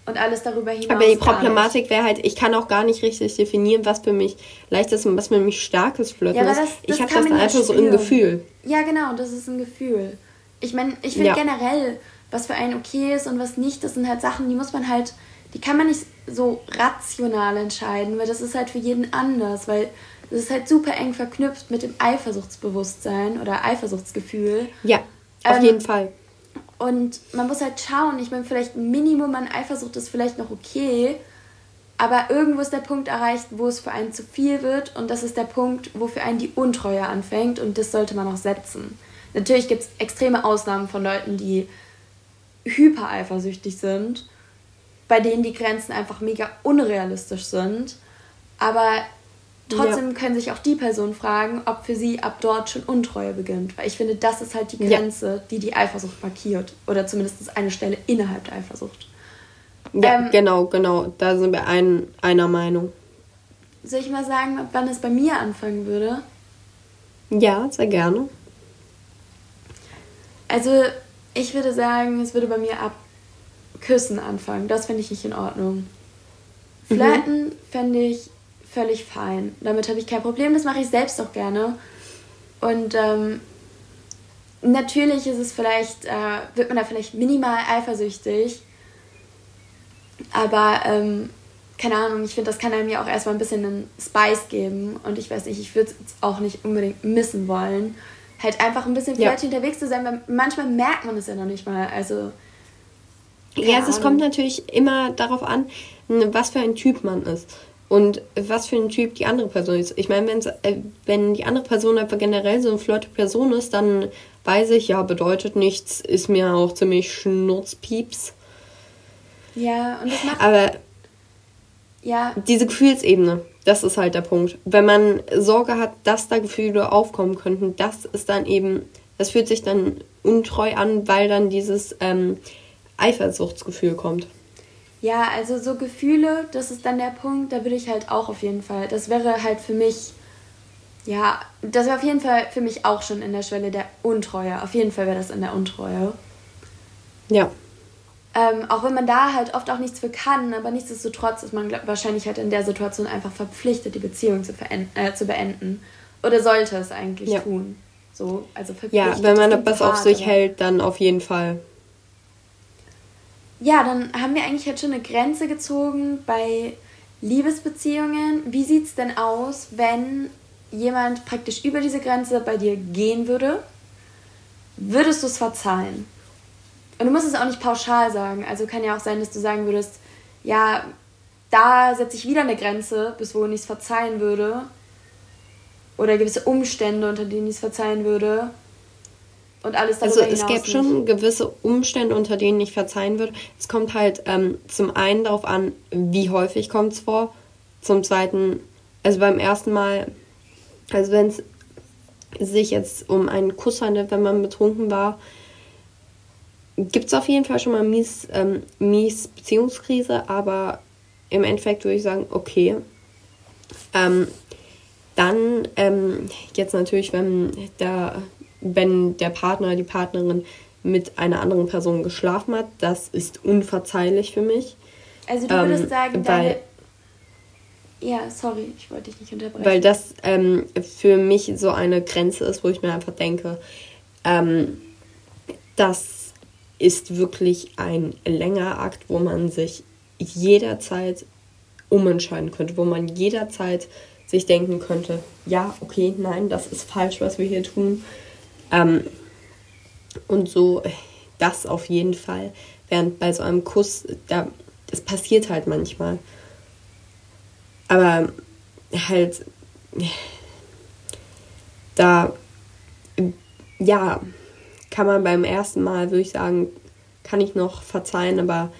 Und alles darüber hinaus. Aber die Problematik wäre halt, ich kann auch gar nicht richtig definieren, was für mich leichtes und was für mich starkes Flirten ja, ist. Das, das ich habe das einfach so ein Gefühl. Ja, genau, das ist ein Gefühl. Ich meine, ich finde ja. generell, was für einen okay ist und was nicht, das sind halt Sachen, die muss man halt, die kann man nicht so rational entscheiden, weil das ist halt für jeden anders, weil das ist halt super eng verknüpft mit dem Eifersuchtsbewusstsein oder Eifersuchtsgefühl. Ja, auf ähm, jeden Fall. Und man muss halt schauen, ich meine, vielleicht ein Minimum an Eifersucht ist vielleicht noch okay, aber irgendwo ist der Punkt erreicht, wo es für einen zu viel wird und das ist der Punkt, wo für einen die Untreue anfängt und das sollte man auch setzen. Natürlich gibt es extreme Ausnahmen von Leuten, die hyper eifersüchtig sind, bei denen die Grenzen einfach mega unrealistisch sind. Aber trotzdem ja. können sich auch die Personen fragen, ob für sie ab dort schon Untreue beginnt. Weil ich finde, das ist halt die Grenze, ja. die die Eifersucht markiert. Oder zumindest eine Stelle innerhalb der Eifersucht. Ja, ähm, genau, genau. Da sind wir ein, einer Meinung. Soll ich mal sagen, wann es bei mir anfangen würde? Ja, sehr gerne. Also, ich würde sagen, es würde bei mir ab Küssen anfangen. Das finde ich nicht in Ordnung. Mhm. Flirten mhm. fände ich völlig fein. Damit habe ich kein Problem. Das mache ich selbst auch gerne. Und ähm, natürlich ist es vielleicht, äh, wird man da vielleicht minimal eifersüchtig. Aber ähm, keine Ahnung, ich finde, das kann einem ja auch erstmal ein bisschen einen Spice geben. Und ich weiß nicht, ich würde es auch nicht unbedingt missen wollen halt einfach ein bisschen flirty ja. unterwegs zu sein, weil manchmal merkt man es ja noch nicht mal. Also. Ja, also es kommt natürlich immer darauf an, was für ein Typ man ist. Und was für ein Typ die andere Person ist. Ich meine, äh, wenn die andere Person einfach generell so eine flirty Person ist, dann weiß ich, ja, bedeutet nichts, ist mir auch ziemlich schnurzpieps. Ja, und das macht. Aber ja. diese Gefühlsebene, das ist halt der Punkt. Wenn man Sorge hat, dass da Gefühle aufkommen könnten, das ist dann eben, das fühlt sich dann untreu an, weil dann dieses ähm, Eifersuchtsgefühl kommt. Ja, also so Gefühle, das ist dann der Punkt, da würde ich halt auch auf jeden Fall, das wäre halt für mich, ja, das wäre auf jeden Fall für mich auch schon in der Schwelle der Untreue. Auf jeden Fall wäre das in der Untreue. Ja. Ähm, auch wenn man da halt oft auch nichts für kann, aber nichtsdestotrotz ist man glaub, wahrscheinlich halt in der Situation einfach verpflichtet, die Beziehung zu, äh, zu beenden. Oder sollte es eigentlich ja. tun. So, also verpflichtet. Ja, wenn man das auf sich hält, dann auf jeden Fall. Ja, dann haben wir eigentlich halt schon eine Grenze gezogen bei Liebesbeziehungen. Wie sieht es denn aus, wenn jemand praktisch über diese Grenze bei dir gehen würde? würdest du es verzeihen? Und du musst es auch nicht pauschal sagen. Also kann ja auch sein, dass du sagen würdest, ja, da setze ich wieder eine Grenze, bis wohin ich es verzeihen würde. Oder gewisse Umstände, unter denen ich es verzeihen würde. Und alles darüber Also es gäbe schon gewisse Umstände, unter denen ich verzeihen würde. Es kommt halt ähm, zum einen darauf an, wie häufig kommt es vor. Zum zweiten, also beim ersten Mal, also wenn es sich jetzt um einen Kuss handelt, wenn man betrunken war, gibt es auf jeden Fall schon mal mies, ähm, mies Beziehungskrise, aber im Endeffekt würde ich sagen, okay. Ähm, dann ähm, jetzt natürlich, wenn der, wenn der Partner, die Partnerin mit einer anderen Person geschlafen hat, das ist unverzeihlich für mich. Also du würdest ähm, sagen, deine... Ja, sorry, ich wollte dich nicht unterbrechen. Weil das ähm, für mich so eine Grenze ist, wo ich mir einfach denke, ähm, das ist wirklich ein länger Akt, wo man sich jederzeit umentscheiden könnte, wo man jederzeit sich denken könnte, ja, okay, nein, das ist falsch, was wir hier tun. Ähm, und so, das auf jeden Fall. Während bei so einem Kuss, da, das passiert halt manchmal. Aber halt, da, ja, kann man beim ersten Mal, würde ich sagen, kann ich noch verzeihen, aber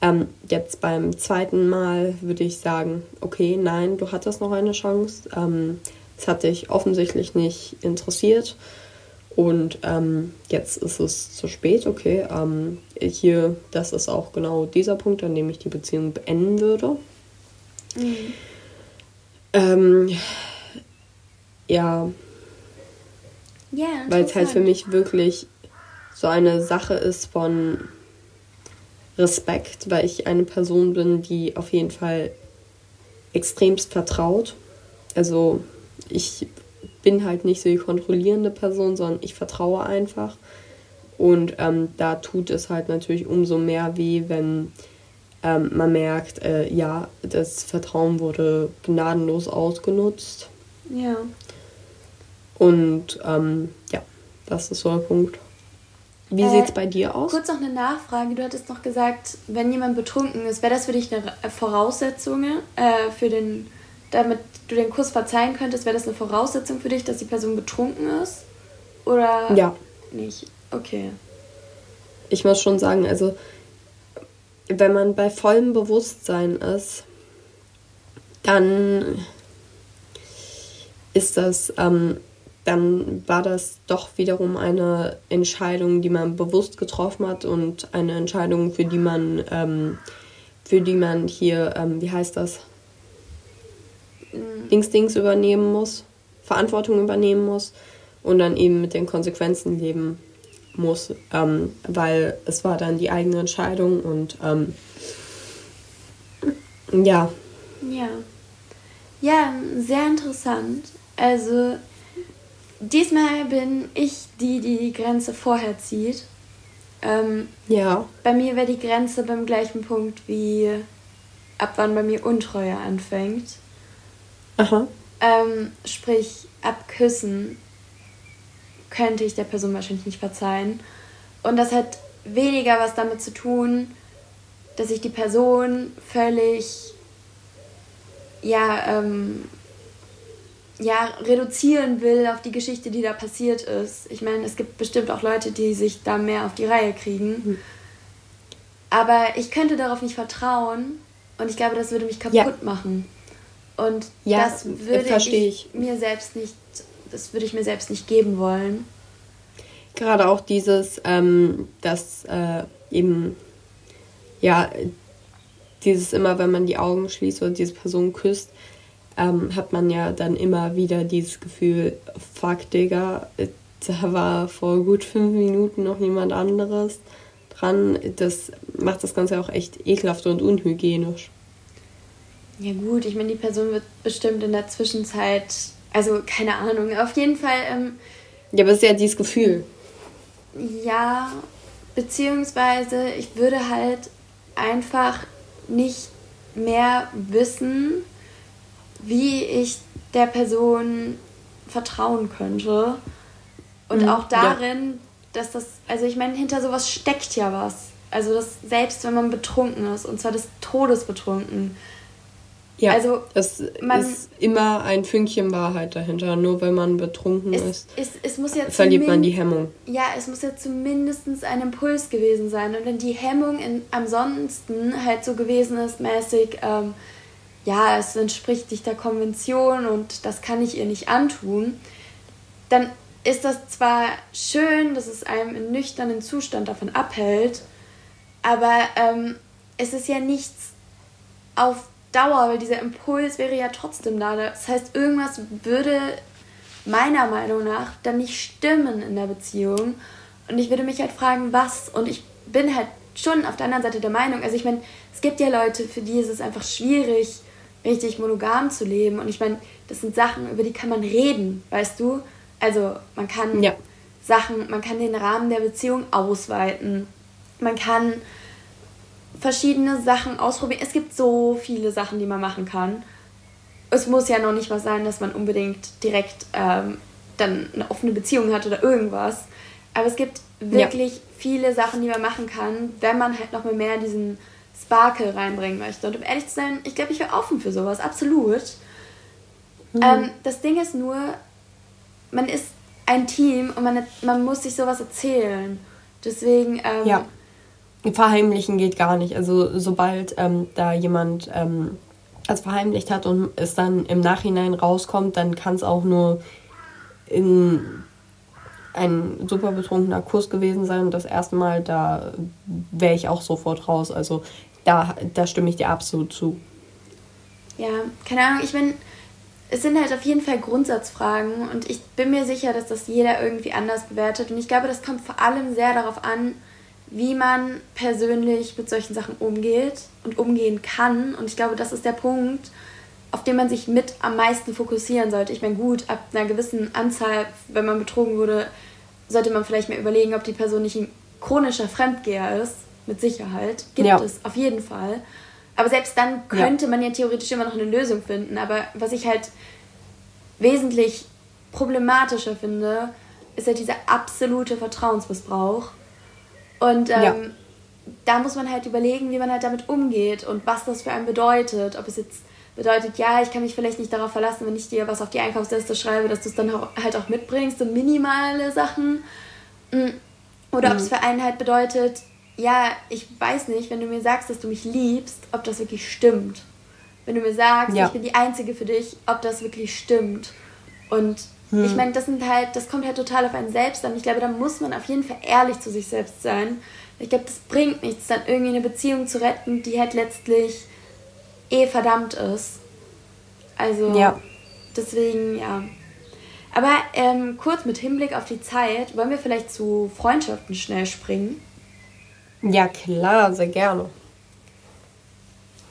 ähm, jetzt beim zweiten Mal würde ich sagen, okay, nein, du hattest noch eine Chance. Ähm, es hat dich offensichtlich nicht interessiert. Und ähm, jetzt ist es zu spät, okay. Ähm, hier, das ist auch genau dieser Punkt, an dem ich die Beziehung beenden würde. Mhm. Ähm, ja. Ja, Weil es halt für mich wirklich so eine Sache ist von Respekt, weil ich eine Person bin, die auf jeden Fall extremst vertraut. Also ich bin halt nicht so die kontrollierende Person, sondern ich vertraue einfach. Und ähm, da tut es halt natürlich umso mehr weh, wenn ähm, man merkt, äh, ja, das Vertrauen wurde gnadenlos ausgenutzt. Ja. Und ähm, ja, das ist so ein Punkt. Wie äh, sieht es bei dir aus? Kurz noch eine Nachfrage. Du hattest noch gesagt, wenn jemand betrunken ist, wäre das für dich eine Voraussetzung äh, für den, damit du den Kuss verzeihen könntest, wäre das eine Voraussetzung für dich, dass die Person betrunken ist? Oder ja. nicht? Okay. Ich muss schon sagen, also wenn man bei vollem Bewusstsein ist, dann ist das ähm, dann war das doch wiederum eine Entscheidung, die man bewusst getroffen hat und eine Entscheidung, für die man, ähm, für die man hier, ähm, wie heißt das, mhm. Dings Dings übernehmen muss, Verantwortung übernehmen muss und dann eben mit den Konsequenzen leben muss, ähm, weil es war dann die eigene Entscheidung und ähm, ja. Ja. Ja, sehr interessant. Also Diesmal bin ich die, die die Grenze vorher zieht. Ähm, ja. Bei mir wäre die Grenze beim gleichen Punkt wie ab wann bei mir Untreue anfängt. Aha. Ähm, sprich, ab Küssen könnte ich der Person wahrscheinlich nicht verzeihen. Und das hat weniger was damit zu tun, dass ich die Person völlig ja ähm, ja, reduzieren will auf die Geschichte, die da passiert ist. Ich meine, es gibt bestimmt auch Leute, die sich da mehr auf die Reihe kriegen. Mhm. Aber ich könnte darauf nicht vertrauen und ich glaube, das würde mich kaputt ja. machen. Und ja, das würde ich, ich mir selbst nicht, das würde ich mir selbst nicht geben wollen. Gerade auch dieses, ähm, dass äh, eben, ja, dieses immer, wenn man die Augen schließt oder diese Person küsst, ähm, hat man ja dann immer wieder dieses Gefühl, fuck, Digga, da war vor gut fünf Minuten noch jemand anderes dran. Das macht das Ganze auch echt ekelhaft und unhygienisch. Ja gut, ich meine, die Person wird bestimmt in der Zwischenzeit, also keine Ahnung, auf jeden Fall. Ähm, ja, aber es ist ja dieses Gefühl. Ja, beziehungsweise ich würde halt einfach nicht mehr wissen, wie ich der Person vertrauen könnte. Und mhm, auch darin, ja. dass das, also ich meine, hinter sowas steckt ja was. Also das, selbst wenn man betrunken ist, und zwar des Todes betrunken. Ja, also es ist immer ein Fünkchen Wahrheit dahinter. Nur wenn man betrunken es, ist, es, es muss ja verliert man die Hemmung. Ja, es muss ja zumindest ein Impuls gewesen sein. Und wenn die Hemmung in, ansonsten halt so gewesen ist, mäßig, ähm, ja, es entspricht nicht der Konvention und das kann ich ihr nicht antun, dann ist das zwar schön, dass es einem in nüchternen Zustand davon abhält, aber ähm, es ist ja nichts auf Dauer, weil dieser Impuls wäre ja trotzdem da. Das heißt, irgendwas würde meiner Meinung nach dann nicht stimmen in der Beziehung. Und ich würde mich halt fragen, was. Und ich bin halt schon auf der anderen Seite der Meinung, also ich meine, es gibt ja Leute, für die ist es einfach schwierig, richtig monogam zu leben. Und ich meine, das sind Sachen, über die kann man reden, weißt du? Also man kann ja. Sachen, man kann den Rahmen der Beziehung ausweiten. Man kann verschiedene Sachen ausprobieren. Es gibt so viele Sachen, die man machen kann. Es muss ja noch nicht mal sein, dass man unbedingt direkt ähm, dann eine offene Beziehung hat oder irgendwas. Aber es gibt wirklich ja. viele Sachen, die man machen kann, wenn man halt noch mal mehr diesen Sparkle reinbringen möchte. Und um ehrlich zu sein, ich glaube, ich wäre offen für sowas, absolut. Mhm. Ähm, das Ding ist nur, man ist ein Team und man, man muss sich sowas erzählen. Deswegen. Ähm, ja. Verheimlichen geht gar nicht. Also, sobald ähm, da jemand ähm, es verheimlicht hat und es dann im Nachhinein rauskommt, dann kann es auch nur in ein super betrunkener Kuss gewesen sein. Und das erste Mal, da wäre ich auch sofort raus. Also, da, da stimme ich dir absolut zu. Ja, keine Ahnung, ich bin es sind halt auf jeden Fall Grundsatzfragen und ich bin mir sicher, dass das jeder irgendwie anders bewertet. Und ich glaube, das kommt vor allem sehr darauf an, wie man persönlich mit solchen Sachen umgeht und umgehen kann. Und ich glaube, das ist der Punkt, auf den man sich mit am meisten fokussieren sollte. Ich meine, gut, ab einer gewissen Anzahl, wenn man betrogen wurde, sollte man vielleicht mal überlegen, ob die Person nicht ein chronischer Fremdgeher ist. Mit Sicherheit. Gibt ja. es, auf jeden Fall. Aber selbst dann könnte ja. man ja theoretisch immer noch eine Lösung finden. Aber was ich halt wesentlich problematischer finde, ist ja dieser absolute Vertrauensmissbrauch. Und ähm, ja. da muss man halt überlegen, wie man halt damit umgeht und was das für einen bedeutet. Ob es jetzt bedeutet, ja, ich kann mich vielleicht nicht darauf verlassen, wenn ich dir was auf die Einkaufsliste schreibe, dass du es dann halt auch mitbringst, so minimale Sachen. Mm. Oder mhm. ob es für einen halt bedeutet, ja, ich weiß nicht, wenn du mir sagst, dass du mich liebst, ob das wirklich stimmt. Wenn du mir sagst, ja. ich bin die Einzige für dich, ob das wirklich stimmt. Und hm. ich meine, das sind halt, das kommt halt total auf einen selbst an. Ich glaube, da muss man auf jeden Fall ehrlich zu sich selbst sein. Ich glaube, das bringt nichts, dann irgendwie eine Beziehung zu retten, die halt letztlich eh verdammt ist. Also, ja. deswegen, ja. Aber ähm, kurz mit Hinblick auf die Zeit, wollen wir vielleicht zu Freundschaften schnell springen? Ja, klar, sehr gerne.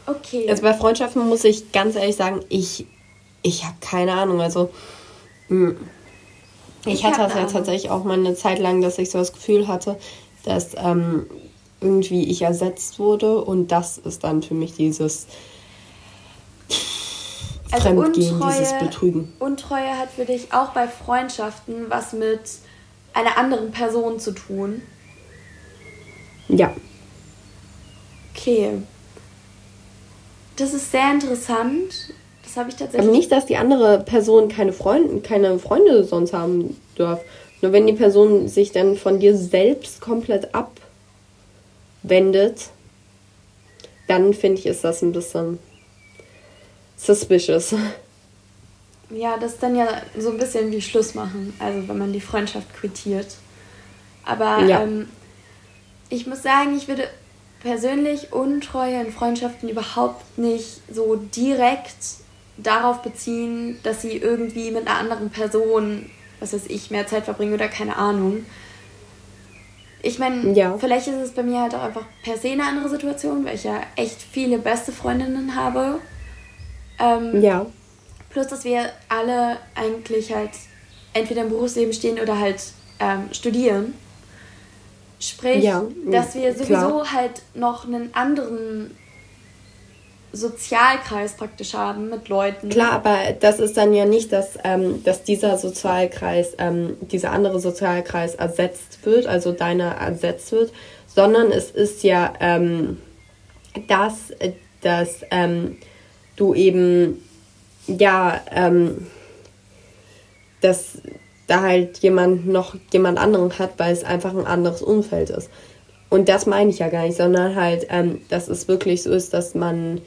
Okay. Also bei Freundschaften muss ich ganz ehrlich sagen, ich, ich habe keine Ahnung. Also hm, ich, ich hatte das ja tatsächlich auch mal eine Zeit lang, dass ich so das Gefühl hatte, dass ähm, irgendwie ich ersetzt wurde und das ist dann für mich dieses also Fremdgehen, Untreue, dieses Betrügen. Untreue hat für dich auch bei Freundschaften was mit einer anderen Person zu tun. Ja. Okay. Das ist sehr interessant. Das habe ich tatsächlich. Aber nicht, dass die andere Person keine Freunde, keine Freunde sonst haben darf. Nur wenn die Person sich dann von dir selbst komplett abwendet, dann finde ich, ist das ein bisschen suspicious. Ja, das ist dann ja so ein bisschen wie Schluss machen, also wenn man die Freundschaft quittiert. Aber ja. ähm, ich muss sagen, ich würde persönlich Untreue in Freundschaften überhaupt nicht so direkt darauf beziehen, dass sie irgendwie mit einer anderen Person, was weiß ich, mehr Zeit verbringen oder keine Ahnung. Ich meine, ja. vielleicht ist es bei mir halt auch einfach per se eine andere Situation, weil ich ja echt viele beste Freundinnen habe. Ähm, ja. Plus, dass wir alle eigentlich halt entweder im Berufsleben stehen oder halt ähm, studieren. Sprich, ja, dass wir sowieso klar. halt noch einen anderen Sozialkreis praktisch haben mit Leuten. Klar, aber das ist dann ja nicht, dass, ähm, dass dieser Sozialkreis, ähm, dieser andere Sozialkreis ersetzt wird, also deiner ersetzt wird, sondern es ist ja, ähm, dass, dass ähm, du eben, ja, ähm, dass da halt jemand noch jemand anderen hat, weil es einfach ein anderes Umfeld ist. Und das meine ich ja gar nicht, sondern halt, ähm, dass es wirklich so ist, dass man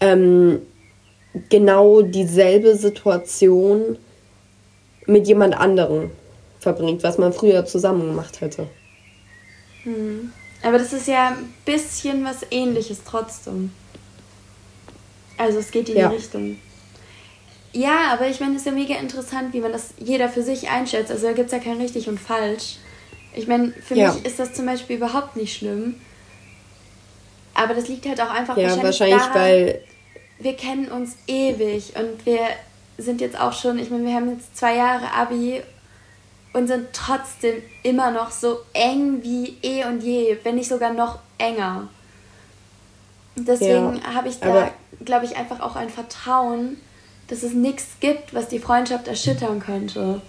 ähm, genau dieselbe Situation mit jemand anderem verbringt, was man früher zusammen gemacht hätte. Hm. Aber das ist ja ein bisschen was ähnliches trotzdem. Also es geht in ja. die Richtung. Ja, aber ich meine, es ist ja mega interessant, wie man das jeder für sich einschätzt. Also da gibt es ja kein richtig und falsch. Ich meine, für ja. mich ist das zum Beispiel überhaupt nicht schlimm. Aber das liegt halt auch einfach ja, wahrscheinlich, wahrscheinlich daran, weil wir kennen uns ewig und wir sind jetzt auch schon, ich meine, wir haben jetzt zwei Jahre Abi und sind trotzdem immer noch so eng wie eh und je, wenn nicht sogar noch enger. Deswegen ja, habe ich da, glaube ich, einfach auch ein Vertrauen, dass es nichts gibt, was die Freundschaft erschüttern könnte.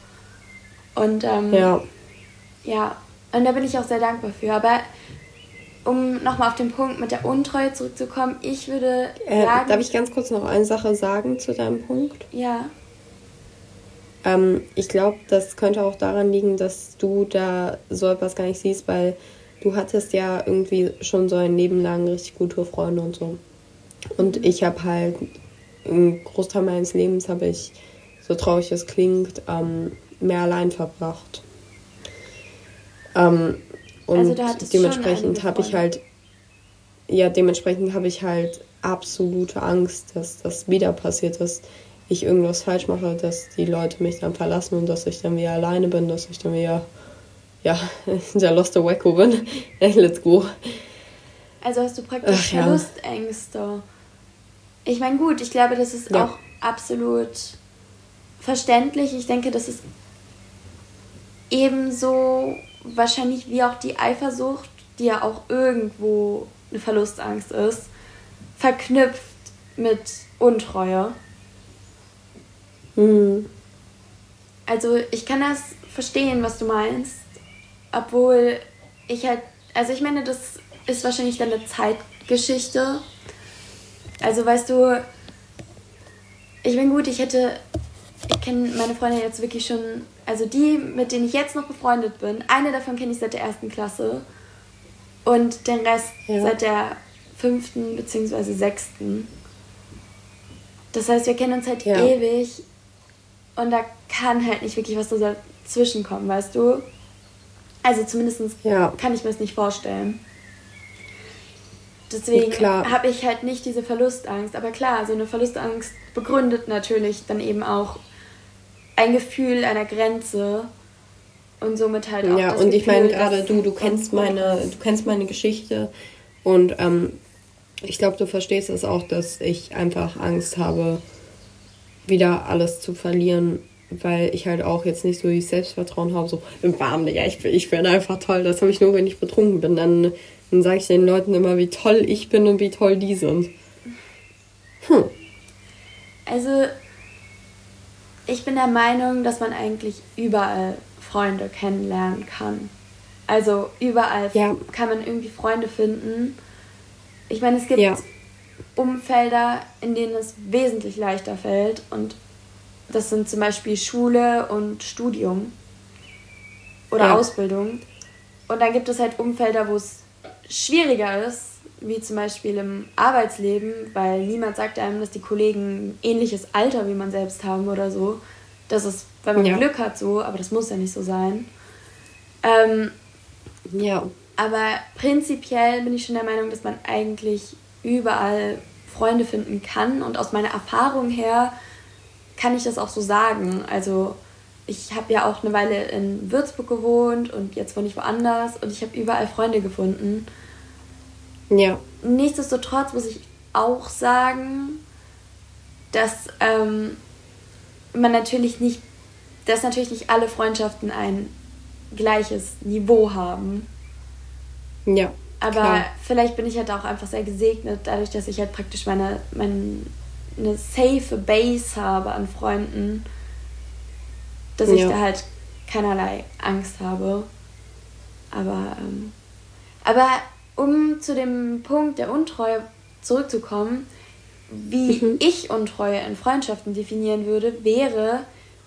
Und ähm, ja. ja, und da bin ich auch sehr dankbar für. Aber um nochmal auf den Punkt mit der Untreue zurückzukommen, ich würde äh, sagen. Darf ich ganz kurz noch eine Sache sagen zu deinem Punkt? Ja. Ähm, ich glaube, das könnte auch daran liegen, dass du da so etwas gar nicht siehst, weil du hattest ja irgendwie schon so ein Leben lang richtig gute Freunde und so. Und mhm. ich habe halt einen Großteil meines Lebens habe ich, so traurig es klingt, ähm, mehr allein verbracht. Ähm, und also dementsprechend habe ich halt, ja, dementsprechend habe ich halt absolute Angst, dass das wieder passiert, dass ich irgendwas falsch mache, dass die Leute mich dann verlassen und dass ich dann wieder alleine bin, dass ich dann wieder, ja, [laughs] der Lost Wacko bin. [laughs] Let's go. Also hast du praktisch Ach, Verlustängste. Ja. Ich meine, gut, ich glaube, das ist ja. auch absolut verständlich. Ich denke, das ist ebenso wahrscheinlich wie auch die Eifersucht, die ja auch irgendwo eine Verlustangst ist, verknüpft mit Untreue. Mhm. Also ich kann das verstehen, was du meinst, obwohl ich halt, also ich meine, das ist wahrscheinlich dann eine Zeitgeschichte. Also weißt du, ich bin gut, ich hätte, ich kenne meine Freunde jetzt wirklich schon also die, mit denen ich jetzt noch befreundet bin, eine davon kenne ich seit der ersten Klasse und den Rest ja. seit der fünften bzw. sechsten. Das heißt, wir kennen uns halt ja. ewig und da kann halt nicht wirklich was dazwischen kommen, weißt du? Also zumindest ja. kann ich mir das nicht vorstellen. Deswegen habe ich halt nicht diese Verlustangst. Aber klar, so eine Verlustangst begründet natürlich dann eben auch ein Gefühl einer Grenze und somit halt auch ja und Gefühl, ich meine gerade du du kennst meine du kennst meine Geschichte und ähm, ich glaube du verstehst es auch dass ich einfach Angst habe wieder alles zu verlieren weil ich halt auch jetzt nicht so die Selbstvertrauen habe so im Warmen ja ich bin ich bin einfach toll das habe ich nur wenn ich betrunken bin dann dann sage ich den Leuten immer wie toll ich bin und wie toll die sind hm. also ich bin der Meinung, dass man eigentlich überall Freunde kennenlernen kann. Also überall ja. kann man irgendwie Freunde finden. Ich meine, es gibt ja. Umfelder, in denen es wesentlich leichter fällt und das sind zum Beispiel Schule und Studium oder ja. Ausbildung. Und dann gibt es halt Umfelder, wo es schwieriger ist, wie zum Beispiel im Arbeitsleben, weil niemand sagt einem, dass die Kollegen ein ähnliches Alter wie man selbst haben oder so. Das ist, wenn man ja. Glück hat, so, aber das muss ja nicht so sein. Ähm, ja. Aber prinzipiell bin ich schon der Meinung, dass man eigentlich überall Freunde finden kann und aus meiner Erfahrung her kann ich das auch so sagen. Also ich habe ja auch eine Weile in Würzburg gewohnt und jetzt wohne ich woanders und ich habe überall Freunde gefunden. Ja. Nichtsdestotrotz muss ich auch sagen, dass ähm, man natürlich nicht, dass natürlich nicht alle Freundschaften ein gleiches Niveau haben. Ja. Aber Klar. vielleicht bin ich halt auch einfach sehr gesegnet, dadurch, dass ich halt praktisch meine, meine eine safe Base habe an Freunden, dass ja. ich da halt keinerlei Angst habe. Aber, ähm, aber um zu dem Punkt der Untreue zurückzukommen, wie mhm. ich Untreue in Freundschaften definieren würde, wäre,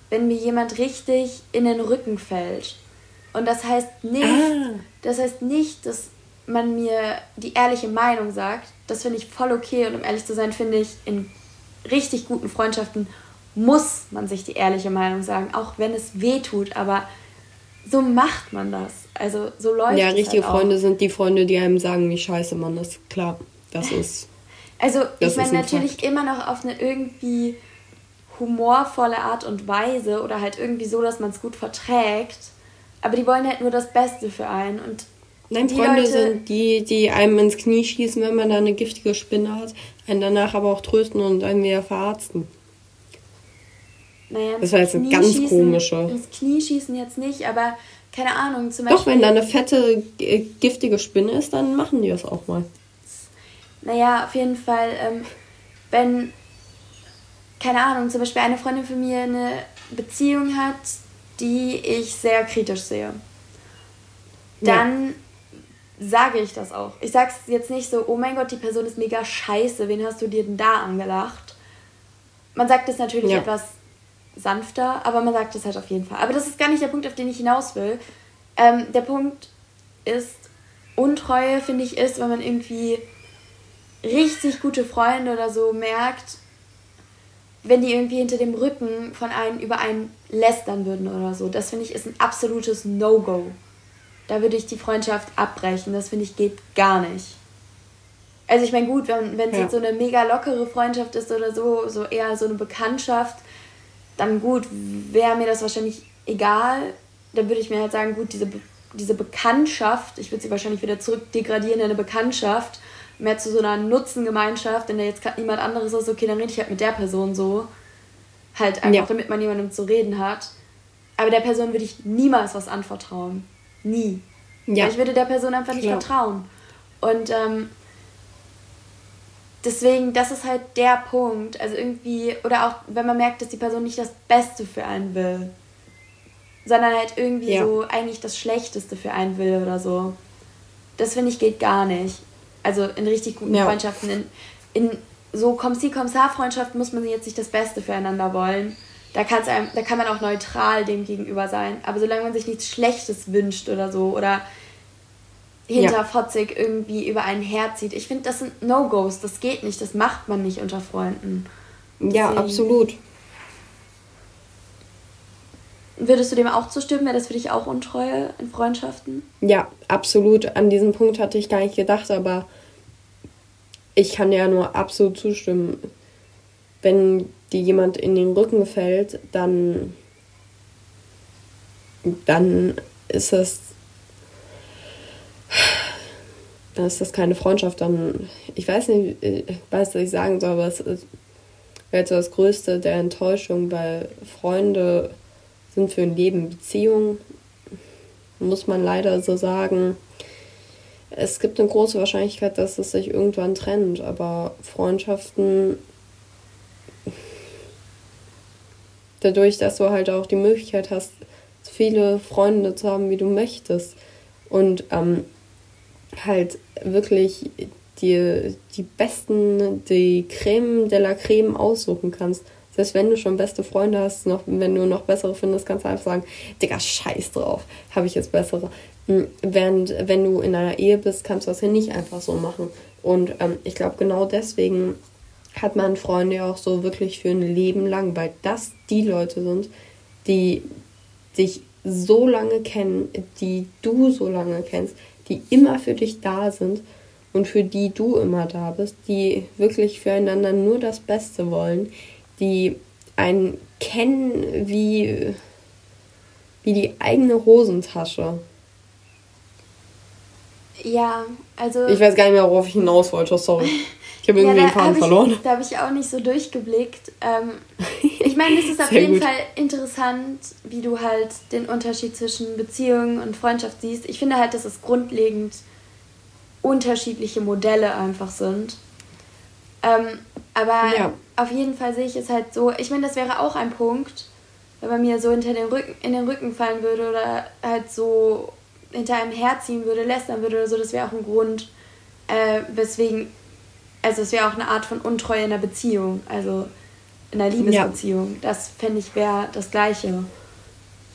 wenn mir jemand richtig in den Rücken fällt. Und das heißt nicht, ah. das heißt nicht, dass man mir die ehrliche Meinung sagt. Das finde ich voll okay und um ehrlich zu sein, finde ich, in richtig guten Freundschaften muss man sich die ehrliche Meinung sagen, auch wenn es weh tut, aber so macht man das. Also so läuft Ja, richtige halt Freunde sind die Freunde, die einem sagen, wie scheiße man ist. Klar, das [laughs] ist. Also ich meine natürlich Fakt. immer noch auf eine irgendwie humorvolle Art und Weise oder halt irgendwie so, dass man es gut verträgt. Aber die wollen halt nur das Beste für einen. Und Nein, Freunde Leute, sind die, die einem ins Knie schießen, wenn man da eine giftige Spinne hat, einen danach aber auch trösten und einen wieder verarzten. Naja, das war jetzt eine ganz komische. Ins Knie schießen jetzt nicht, aber keine Ahnung, zum Beispiel. Doch, wenn da eine fette, giftige Spinne ist, dann machen die das auch mal. Naja, auf jeden Fall, ähm, wenn, keine Ahnung, zum Beispiel eine Freundin von mir eine Beziehung hat, die ich sehr kritisch sehe, dann sage ich das auch. Ich sag's jetzt nicht so, oh mein Gott, die Person ist mega scheiße, wen hast du dir denn da angelacht? Man sagt es natürlich ja. etwas sanfter, aber man sagt es halt auf jeden Fall. Aber das ist gar nicht der Punkt, auf den ich hinaus will. Ähm, der Punkt ist, Untreue, finde ich, ist, wenn man irgendwie richtig gute Freunde oder so merkt, wenn die irgendwie hinter dem Rücken von einem über einen lästern würden oder so. Das finde ich ist ein absolutes No-Go da würde ich die Freundschaft abbrechen. Das finde ich geht gar nicht. Also ich meine, gut, wenn es ja. jetzt so eine mega lockere Freundschaft ist oder so, so eher so eine Bekanntschaft, dann gut, wäre mir das wahrscheinlich egal. Dann würde ich mir halt sagen, gut, diese, diese Bekanntschaft, ich würde sie wahrscheinlich wieder zurückdegradieren in eine Bekanntschaft, mehr zu so einer Nutzengemeinschaft, wenn da jetzt gerade niemand anderes ist, okay, dann rede ich halt mit der Person so. Halt einfach, ja. damit man jemandem zu reden hat. Aber der Person würde ich niemals was anvertrauen. Nie. Ja. Weil ich würde der Person einfach nicht Klar. vertrauen. Und ähm, deswegen, das ist halt der Punkt. Also irgendwie, oder auch wenn man merkt, dass die Person nicht das Beste für einen will, sondern halt irgendwie ja. so eigentlich das Schlechteste für einen will oder so. Das finde ich geht gar nicht. Also in richtig guten ja. Freundschaften, in, in so Komm-Sie-Komm-Sa-Freundschaften muss man jetzt nicht das Beste füreinander wollen da, kann's einem, da kann man auch neutral dem gegenüber sein. Aber solange man sich nichts Schlechtes wünscht oder so oder hinterfotzig ja. irgendwie über einen herzieht, ich finde, das sind No-Gos. Das geht nicht. Das macht man nicht unter Freunden. Deswegen, ja, absolut. Würdest du dem auch zustimmen? Wäre das für dich auch Untreue in Freundschaften? Ja, absolut. An diesen Punkt hatte ich gar nicht gedacht, aber ich kann ja nur absolut zustimmen. Wenn die jemand in den Rücken fällt, dann, dann ist das dann ist das keine Freundschaft, dann, ich weiß nicht, ich weiß, was ich sagen soll, aber es ist wäre so das Größte der Enttäuschung, weil Freunde sind für ein Leben Beziehungen, muss man leider so sagen. Es gibt eine große Wahrscheinlichkeit, dass es sich irgendwann trennt, aber Freundschaften dadurch, dass du halt auch die Möglichkeit hast, viele Freunde zu haben, wie du möchtest. Und ähm, halt wirklich dir die besten, die Creme de la Creme aussuchen kannst. Selbst wenn du schon beste Freunde hast, noch, wenn du noch bessere findest, kannst du einfach sagen, Digga, scheiß drauf, habe ich jetzt bessere. Hm, während, wenn du in einer Ehe bist, kannst du das ja nicht einfach so machen. Und ähm, ich glaube, genau deswegen hat man Freunde ja auch so wirklich für ein Leben lang, weil das die Leute sind, die dich so lange kennen, die du so lange kennst, die immer für dich da sind und für die du immer da bist, die wirklich füreinander nur das Beste wollen, die einen kennen wie, wie die eigene Hosentasche. Ja, also. Ich weiß gar nicht mehr, worauf ich hinaus wollte, sorry. [laughs] Ich habe irgendwie ja, den Faden verloren. da habe ich auch nicht so durchgeblickt. Ähm, [laughs] ich meine, es ist auf jeden gut. Fall interessant, wie du halt den Unterschied zwischen Beziehung und Freundschaft siehst. Ich finde halt, das ist grundlegend unterschiedliche Modelle einfach sind. Ähm, aber ja. auf jeden Fall sehe ich es halt so, ich meine, das wäre auch ein Punkt, wenn man mir so hinter den Rücken, in den Rücken fallen würde oder halt so hinter einem herziehen würde, lästern würde oder so, das wäre auch ein Grund, äh, weswegen, also es wäre auch eine Art von Untreue in der Beziehung, also in einer Liebesbeziehung. Ja. Das fände ich wäre das Gleiche.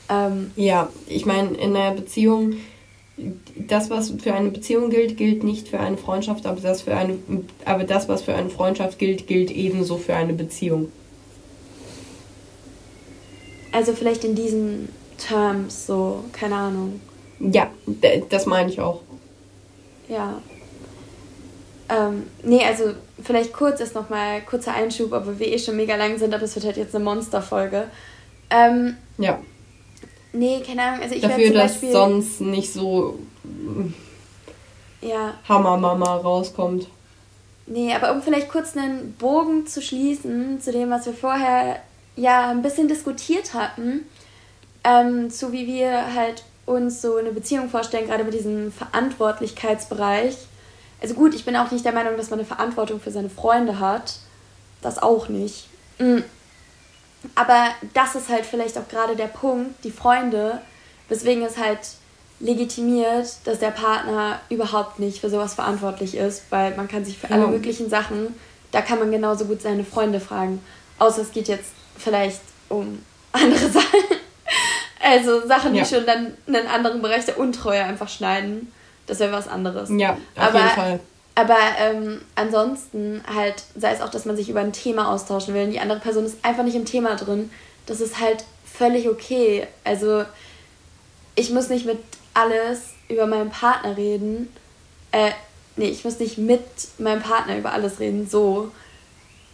Ähm, ja, ich meine, in einer Beziehung, das, was für eine Beziehung gilt, gilt nicht für eine Freundschaft, aber das, für eine, aber das, was für eine Freundschaft gilt, gilt ebenso für eine Beziehung. Also vielleicht in diesen Terms, so, keine Ahnung. Ja, das meine ich auch. Ja. Ähm, nee, also vielleicht kurz ist nochmal kurzer Einschub, obwohl wir eh schon mega lang sind, aber es wird halt jetzt eine Monsterfolge. Ähm, ja. Nee, keine Ahnung. Also ich Dafür, dass Beispiel, sonst nicht so ja. Hammermama rauskommt. Nee, aber um vielleicht kurz einen Bogen zu schließen zu dem, was wir vorher ja ein bisschen diskutiert hatten, ähm, zu wie wir halt uns so eine Beziehung vorstellen, gerade mit diesem Verantwortlichkeitsbereich. Also gut, ich bin auch nicht der Meinung, dass man eine Verantwortung für seine Freunde hat. Das auch nicht. Mm. Aber das ist halt vielleicht auch gerade der Punkt, die Freunde, weswegen es halt legitimiert, dass der Partner überhaupt nicht für sowas verantwortlich ist, weil man kann sich für alle möglichen Sachen, da kann man genauso gut seine Freunde fragen. Außer es geht jetzt vielleicht um andere [laughs] Sachen. Also Sachen, die ja. schon dann einen anderen Bereich der Untreue einfach schneiden. Das wäre was anderes. Ja, auf aber, jeden Fall. Aber ähm, ansonsten halt, sei es auch, dass man sich über ein Thema austauschen will und die andere Person ist einfach nicht im Thema drin, das ist halt völlig okay. Also ich muss nicht mit alles über meinen Partner reden. Äh, nee, ich muss nicht mit meinem Partner über alles reden, so.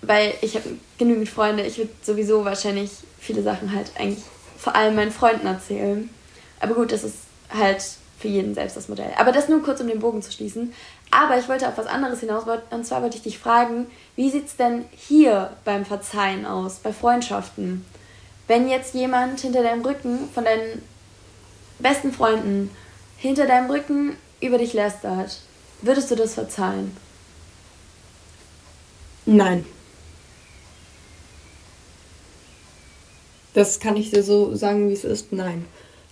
Weil ich habe genügend Freunde, ich würde sowieso wahrscheinlich viele Sachen halt eigentlich vor allem meinen Freunden erzählen. Aber gut, das ist halt für jeden selbst das Modell. Aber das nur kurz, um den Bogen zu schließen. Aber ich wollte auf was anderes hinaus, und zwar wollte ich dich fragen, wie sieht es denn hier beim Verzeihen aus, bei Freundschaften? Wenn jetzt jemand hinter deinem Rücken von deinen besten Freunden hinter deinem Rücken über dich lästert, würdest du das verzeihen? Nein. Das kann ich dir so sagen, wie es ist. Nein.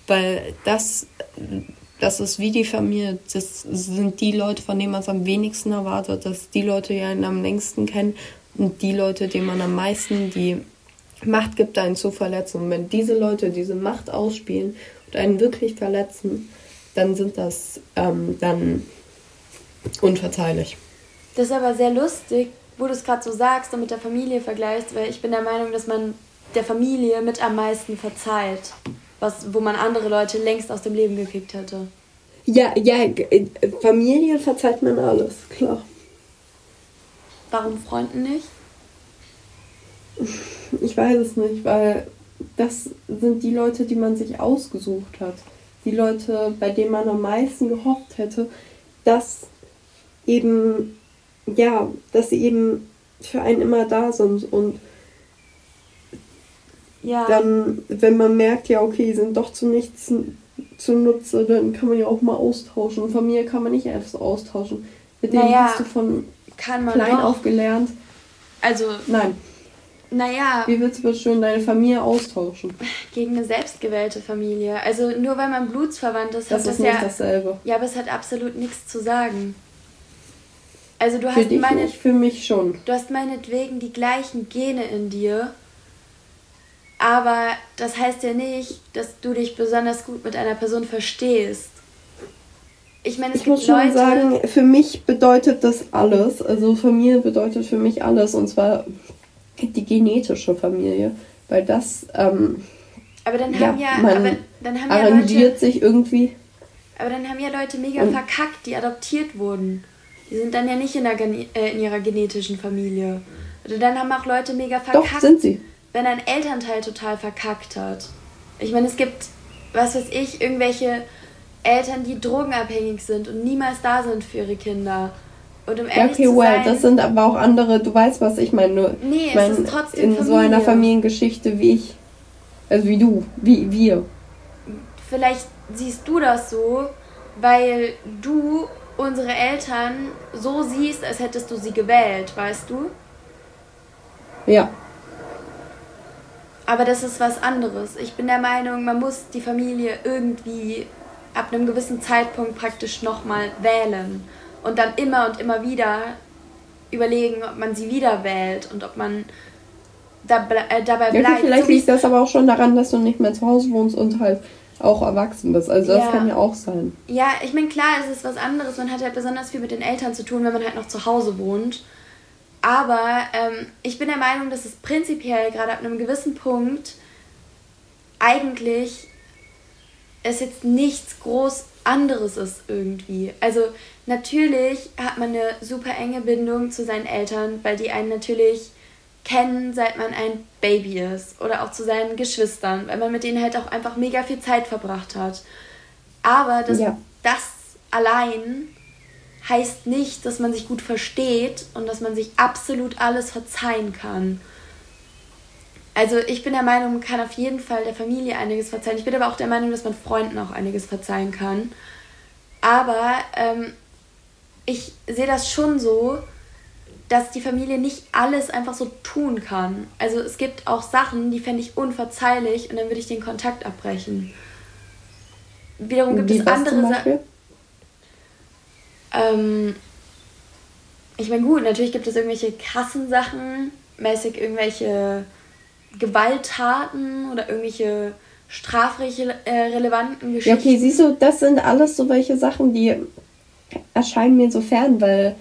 Weil das, das ist wie die Familie. Das sind die Leute, von denen man es am wenigsten erwartet. Das sind die Leute, die einen am längsten kennen. Und die Leute, denen man am meisten die Macht gibt, einen zu verletzen. Und wenn diese Leute diese Macht ausspielen und einen wirklich verletzen, dann sind das ähm, dann unverzeihlich. Das ist aber sehr lustig, wo du es gerade so sagst und mit der Familie vergleichst, weil ich bin der Meinung, dass man der Familie mit am meisten verzeiht, was, wo man andere Leute längst aus dem Leben gekickt hätte. Ja, ja, äh, Familie verzeiht man alles, klar. Warum Freunden nicht? Ich weiß es nicht, weil das sind die Leute, die man sich ausgesucht hat. Die Leute, bei denen man am meisten gehofft hätte, dass eben, ja, dass sie eben für einen immer da sind und ja. dann, wenn man merkt, ja, okay, die sind doch zu nichts zunutze, dann kann man ja auch mal austauschen. Und Familie kann man nicht einfach austauschen. Mit denen naja, hast du von klein doch. auf gelernt. Also. Nein. Naja. Wie willst du schön deine Familie austauschen? Gegen eine selbstgewählte Familie. Also nur weil man blutsverwandt ist, das hat ist das nicht ja, dasselbe. Ja, aber es hat absolut nichts zu sagen. Also du für hast meine, nicht, für mich schon. Du hast meinetwegen die gleichen Gene in dir aber das heißt ja nicht, dass du dich besonders gut mit einer Person verstehst. Ich meine, es ich gibt muss schon Leute, sagen, für mich bedeutet das alles. Also Familie bedeutet für mich alles. Und zwar die genetische Familie. Weil das. Ähm, aber dann haben ja, man aber dann haben arrangiert ja Leute, sich irgendwie. Aber dann haben ja Leute mega verkackt, die adoptiert wurden. Die sind dann ja nicht in, der, äh, in ihrer genetischen Familie. Oder dann haben auch Leute mega verkackt. Doch, sind sie wenn ein Elternteil total verkackt hat. Ich meine, es gibt, was weiß ich, irgendwelche Eltern, die drogenabhängig sind und niemals da sind für ihre Kinder. Und um ehrlich okay, zu well, sein, das sind aber auch andere, du weißt, was ich meine. Nur, nee, ich mein, es ist trotzdem In Familie. so einer Familiengeschichte wie ich, also wie du, wie wir. Vielleicht siehst du das so, weil du unsere Eltern so siehst, als hättest du sie gewählt, weißt du? Ja. Aber das ist was anderes. Ich bin der Meinung, man muss die Familie irgendwie ab einem gewissen Zeitpunkt praktisch nochmal wählen und dann immer und immer wieder überlegen, ob man sie wieder wählt und ob man da, äh, dabei bleibt. Ja, vielleicht so liegt das aber auch schon daran, dass du nicht mehr zu Hause wohnst und halt auch erwachsen bist. Also das ja. kann ja auch sein. Ja, ich meine, klar, es ist was anderes. Man hat halt besonders viel mit den Eltern zu tun, wenn man halt noch zu Hause wohnt. Aber ähm, ich bin der Meinung, dass es prinzipiell gerade ab einem gewissen Punkt eigentlich es jetzt nichts groß anderes ist irgendwie. Also natürlich hat man eine super enge Bindung zu seinen Eltern, weil die einen natürlich kennen, seit man ein Baby ist. Oder auch zu seinen Geschwistern, weil man mit denen halt auch einfach mega viel Zeit verbracht hat. Aber das, ja. das allein heißt nicht, dass man sich gut versteht und dass man sich absolut alles verzeihen kann. Also ich bin der Meinung, man kann auf jeden Fall der Familie einiges verzeihen. Ich bin aber auch der Meinung, dass man Freunden auch einiges verzeihen kann. Aber ähm, ich sehe das schon so, dass die Familie nicht alles einfach so tun kann. Also es gibt auch Sachen, die fände ich unverzeihlich und dann würde ich den Kontakt abbrechen. Wiederum gibt Wie es andere Sachen. Ähm, ich meine, gut, natürlich gibt es irgendwelche krassen Sachen, mäßig irgendwelche Gewalttaten oder irgendwelche strafrelevanten Geschichten. Ja, okay, siehst du, das sind alles so welche Sachen, die erscheinen mir so fern, weil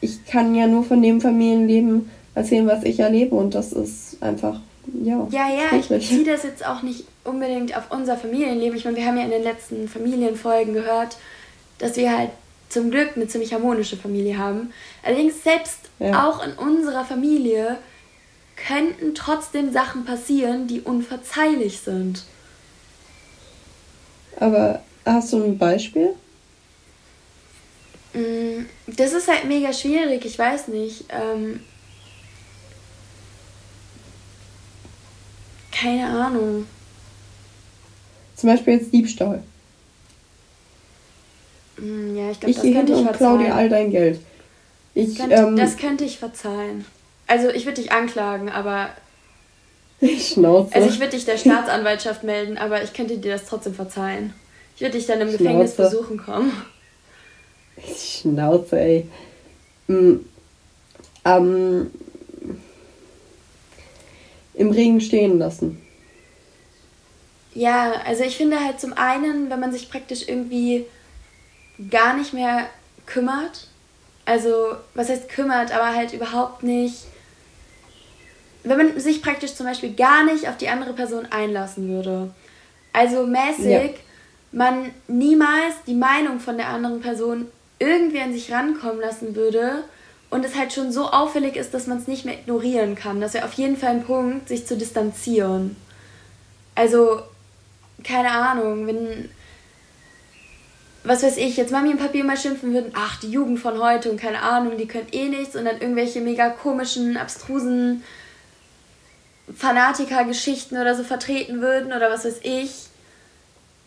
ich kann ja nur von dem Familienleben erzählen, was ich erlebe und das ist einfach, ja. Ja, ja, ich beziehe das jetzt auch nicht unbedingt auf unser Familienleben. Ich meine, wir haben ja in den letzten Familienfolgen gehört, dass wir halt zum Glück eine ziemlich harmonische Familie haben. Allerdings selbst ja. auch in unserer Familie könnten trotzdem Sachen passieren, die unverzeihlich sind. Aber hast du ein Beispiel? Mm, das ist halt mega schwierig, ich weiß nicht. Ähm, keine Ahnung. Zum Beispiel jetzt Diebstahl. Mm, ja, ich glaube, das könnte ich verzeihen. klau dir all dein Geld. Ich, könnte, ähm, das könnte ich verzeihen. Also ich würde dich anklagen, aber. [laughs] Schnauze. Also ich würde dich der Staatsanwaltschaft melden, aber ich könnte dir das trotzdem verzeihen. Ich würde dich dann im Schnauze. Gefängnis besuchen kommen. Schnauze, ey. Mhm. Ähm, Im Regen stehen lassen. Ja, also ich finde halt zum einen, wenn man sich praktisch irgendwie gar nicht mehr kümmert, also was heißt kümmert, aber halt überhaupt nicht, wenn man sich praktisch zum Beispiel gar nicht auf die andere Person einlassen würde. Also mäßig, ja. man niemals die Meinung von der anderen Person irgendwie an sich rankommen lassen würde und es halt schon so auffällig ist, dass man es nicht mehr ignorieren kann. Das wäre auf jeden Fall ein Punkt, sich zu distanzieren. Also, keine Ahnung, wenn, was weiß ich, jetzt Mami und Papi immer schimpfen würden, ach, die Jugend von heute und keine Ahnung, die können eh nichts und dann irgendwelche mega komischen, abstrusen Fanatiker-Geschichten oder so vertreten würden oder was weiß ich.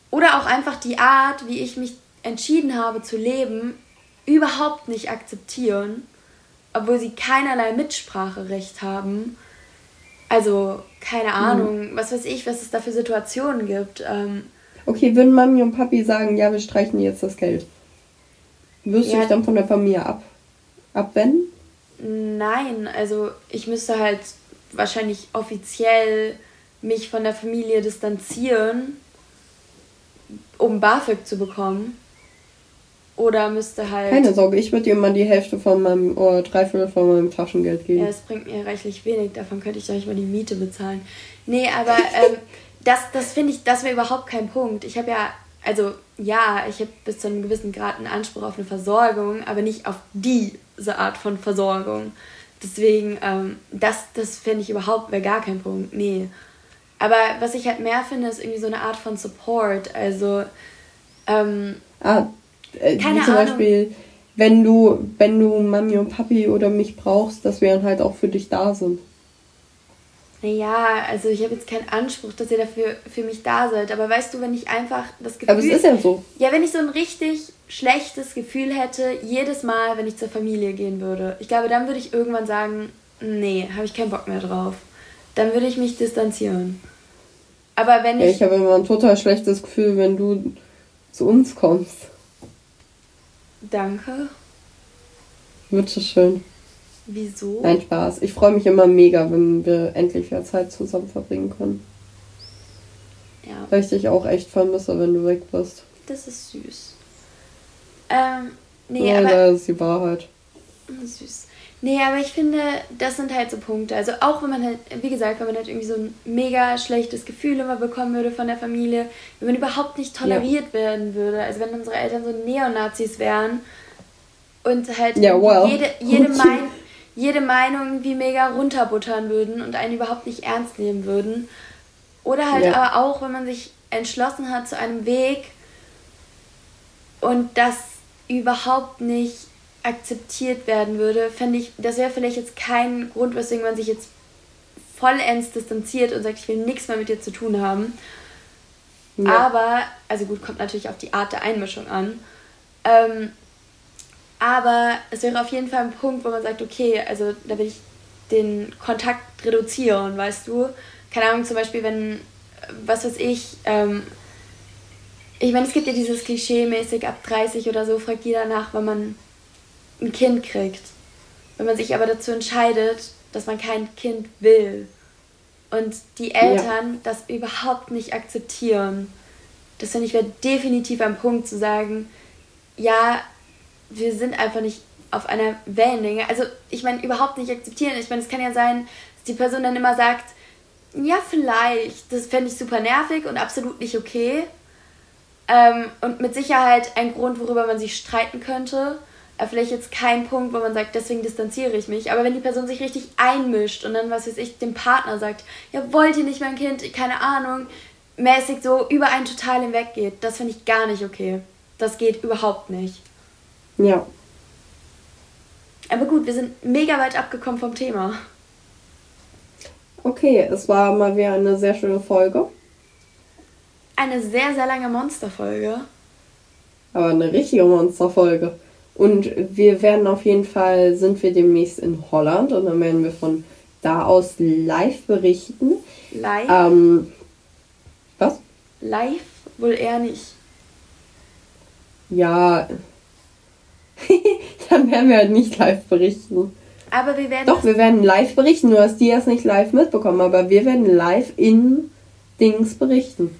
Oder auch einfach die Art, wie ich mich entschieden habe zu leben, überhaupt nicht akzeptieren, obwohl sie keinerlei Mitspracherecht haben. Also, keine hm. Ahnung, hm. was weiß ich, was es da für Situationen gibt. Ähm, okay, würden Mami und Papi sagen, ja, wir streichen jetzt das Geld. Wirst ja, du dich dann von der Familie ab, abwenden? Nein, also ich müsste halt wahrscheinlich offiziell mich von der Familie distanzieren, um BAföG zu bekommen. Oder müsste halt. Keine Sorge, ich würde dir mal die Hälfte von meinem, oder drei Viertel von meinem Taschengeld geben. Ja, es bringt mir reichlich wenig, davon könnte ich doch nicht mal die Miete bezahlen. Nee, aber ähm, [laughs] das, das finde ich, das wäre überhaupt kein Punkt. Ich habe ja, also ja, ich habe bis zu einem gewissen Grad einen Anspruch auf eine Versorgung, aber nicht auf diese Art von Versorgung. Deswegen, ähm, das, das finde ich überhaupt, wäre gar kein Punkt. Nee. Aber was ich halt mehr finde, ist irgendwie so eine Art von Support. Also, ähm, ah, äh, Keine wie zum Ahnung. Beispiel, wenn du, wenn du Mami und Papi oder mich brauchst, dass wir dann halt auch für dich da sind. Naja, also ich habe jetzt keinen Anspruch, dass ihr dafür für mich da seid. Aber weißt du, wenn ich einfach das Gefühl. Aber es ist ja so. Ja, wenn ich so ein richtig schlechtes Gefühl hätte, jedes Mal, wenn ich zur Familie gehen würde, ich glaube, dann würde ich irgendwann sagen, nee, habe ich keinen Bock mehr drauf. Dann würde ich mich distanzieren. Aber wenn ich. Ja, ich habe immer ein total schlechtes Gefühl, wenn du zu uns kommst. Danke. Bitteschön. Wieso? Nein, Spaß. Ich freue mich immer mega, wenn wir endlich mehr Zeit zusammen verbringen können. Ja. Weil ich dich auch echt vermisse, wenn du weg bist. Das ist süß. Ähm, nee, ja, aber... das ist die Wahrheit. Süß. Nee, aber ich finde, das sind halt so Punkte. Also auch wenn man halt, wie gesagt, wenn man halt irgendwie so ein mega schlechtes Gefühl immer bekommen würde von der Familie, wenn man überhaupt nicht toleriert ja. werden würde, also wenn unsere Eltern so Neonazis wären und halt ja, well. jede, jede, mein, [laughs] jede Meinung wie mega runterbuttern würden und einen überhaupt nicht ernst nehmen würden. Oder halt ja. aber auch, wenn man sich entschlossen hat zu einem Weg und das überhaupt nicht akzeptiert werden würde, fände ich, das wäre vielleicht jetzt kein Grund, weswegen man sich jetzt vollends distanziert und sagt, ich will nichts mehr mit dir zu tun haben. Ja. Aber, also gut, kommt natürlich auf die Art der Einmischung an. Ähm, aber es wäre auf jeden Fall ein Punkt, wo man sagt, okay, also da will ich den Kontakt reduzieren, weißt du? Keine Ahnung, zum Beispiel, wenn, was weiß ich, ähm, ich meine, es gibt ja dieses Klischee mäßig, ab 30 oder so fragt jeder nach, wenn man ein Kind kriegt. Wenn man sich aber dazu entscheidet, dass man kein Kind will und die Eltern ja. das überhaupt nicht akzeptieren, das finde ich wäre definitiv ein Punkt zu sagen, ja, wir sind einfach nicht auf einer Wellenlänge. Also ich meine, überhaupt nicht akzeptieren. Ich meine, es kann ja sein, dass die Person dann immer sagt, ja, vielleicht, das fände ich super nervig und absolut nicht okay. Ähm, und mit Sicherheit ein Grund, worüber man sich streiten könnte vielleicht jetzt kein Punkt, wo man sagt, deswegen distanziere ich mich. Aber wenn die Person sich richtig einmischt und dann, was weiß ich, dem Partner sagt, ja, wollt ihr nicht mein Kind, keine Ahnung, mäßig so über einen total hinweg geht, das finde ich gar nicht okay. Das geht überhaupt nicht. Ja. Aber gut, wir sind mega weit abgekommen vom Thema. Okay, es war mal wieder eine sehr schöne Folge. Eine sehr, sehr lange Monsterfolge. Aber eine richtige Monsterfolge. Und wir werden auf jeden Fall, sind wir demnächst in Holland und dann werden wir von da aus live berichten. Live? Ähm, was? Live wohl eher nicht. Ja, [laughs] dann werden wir halt nicht live berichten. Aber wir werden. Doch, wir werden live berichten. Du hast die erst nicht live mitbekommen, aber wir werden live in Dings berichten.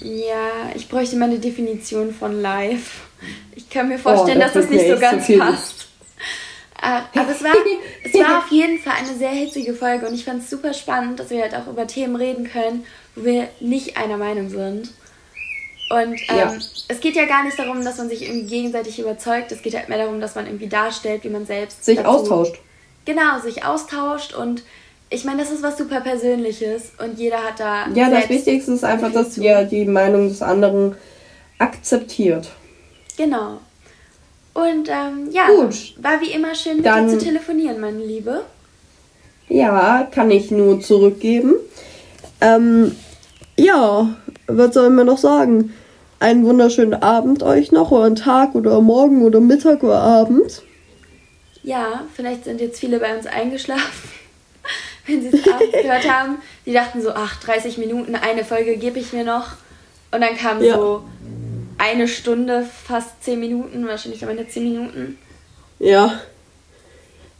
Ja, ich bräuchte mal eine Definition von live. Ich kann mir vorstellen, oh, das dass das nicht so ganz so passt. Ah, aber es war, [laughs] es war auf jeden Fall eine sehr hitzige Folge und ich fand es super spannend, dass wir halt auch über Themen reden können, wo wir nicht einer Meinung sind. Und ähm, ja. es geht ja gar nicht darum, dass man sich irgendwie gegenseitig überzeugt. Es geht halt mehr darum, dass man irgendwie darstellt, wie man selbst sich austauscht. Genau, sich austauscht und ich meine, das ist was super Persönliches und jeder hat da. Ja, das Wichtigste ist einfach, dass ihr die Meinung des anderen akzeptiert. Genau. Und ähm, ja, Gut. war wie immer schön mit Dann, dir zu telefonieren, meine Liebe. Ja, kann ich nur zurückgeben. Ähm, ja, was soll man noch sagen? Einen wunderschönen Abend euch noch oder einen Tag oder Morgen oder Mittag oder Abend. Ja, vielleicht sind jetzt viele bei uns eingeschlafen, [laughs] wenn sie es abends [laughs] gehört haben. Die dachten so, ach, 30 Minuten, eine Folge gebe ich mir noch. Und dann kam ja. so eine Stunde, fast zehn Minuten, wahrscheinlich am Ende zehn Minuten. Ja.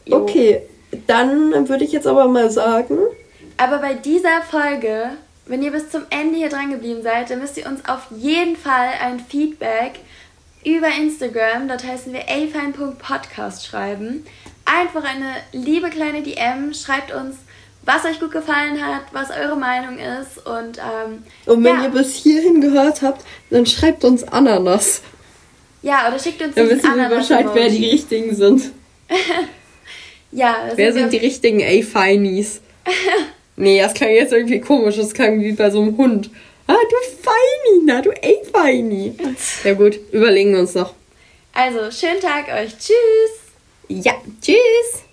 Jo. Okay, dann würde ich jetzt aber mal sagen. Aber bei dieser Folge, wenn ihr bis zum Ende hier dran geblieben seid, dann müsst ihr uns auf jeden Fall ein Feedback über Instagram, dort heißen wir afine.podcast schreiben. Einfach eine liebe kleine DM, schreibt uns was euch gut gefallen hat, was eure Meinung ist. Und, ähm, und wenn ja. ihr bis hierhin gehört habt, dann schreibt uns Ananas. Ja, oder schickt uns Dann wissen wir Bescheid, wer die richtigen sind. [laughs] ja. Wer sind die richtigen A-Feinies? [laughs] nee, das klang jetzt irgendwie komisch. Das klang wie bei so einem Hund. Ah, du Feini, na, du A-Feini. ja gut, überlegen wir uns noch. Also, schönen Tag euch. Tschüss. Ja, tschüss.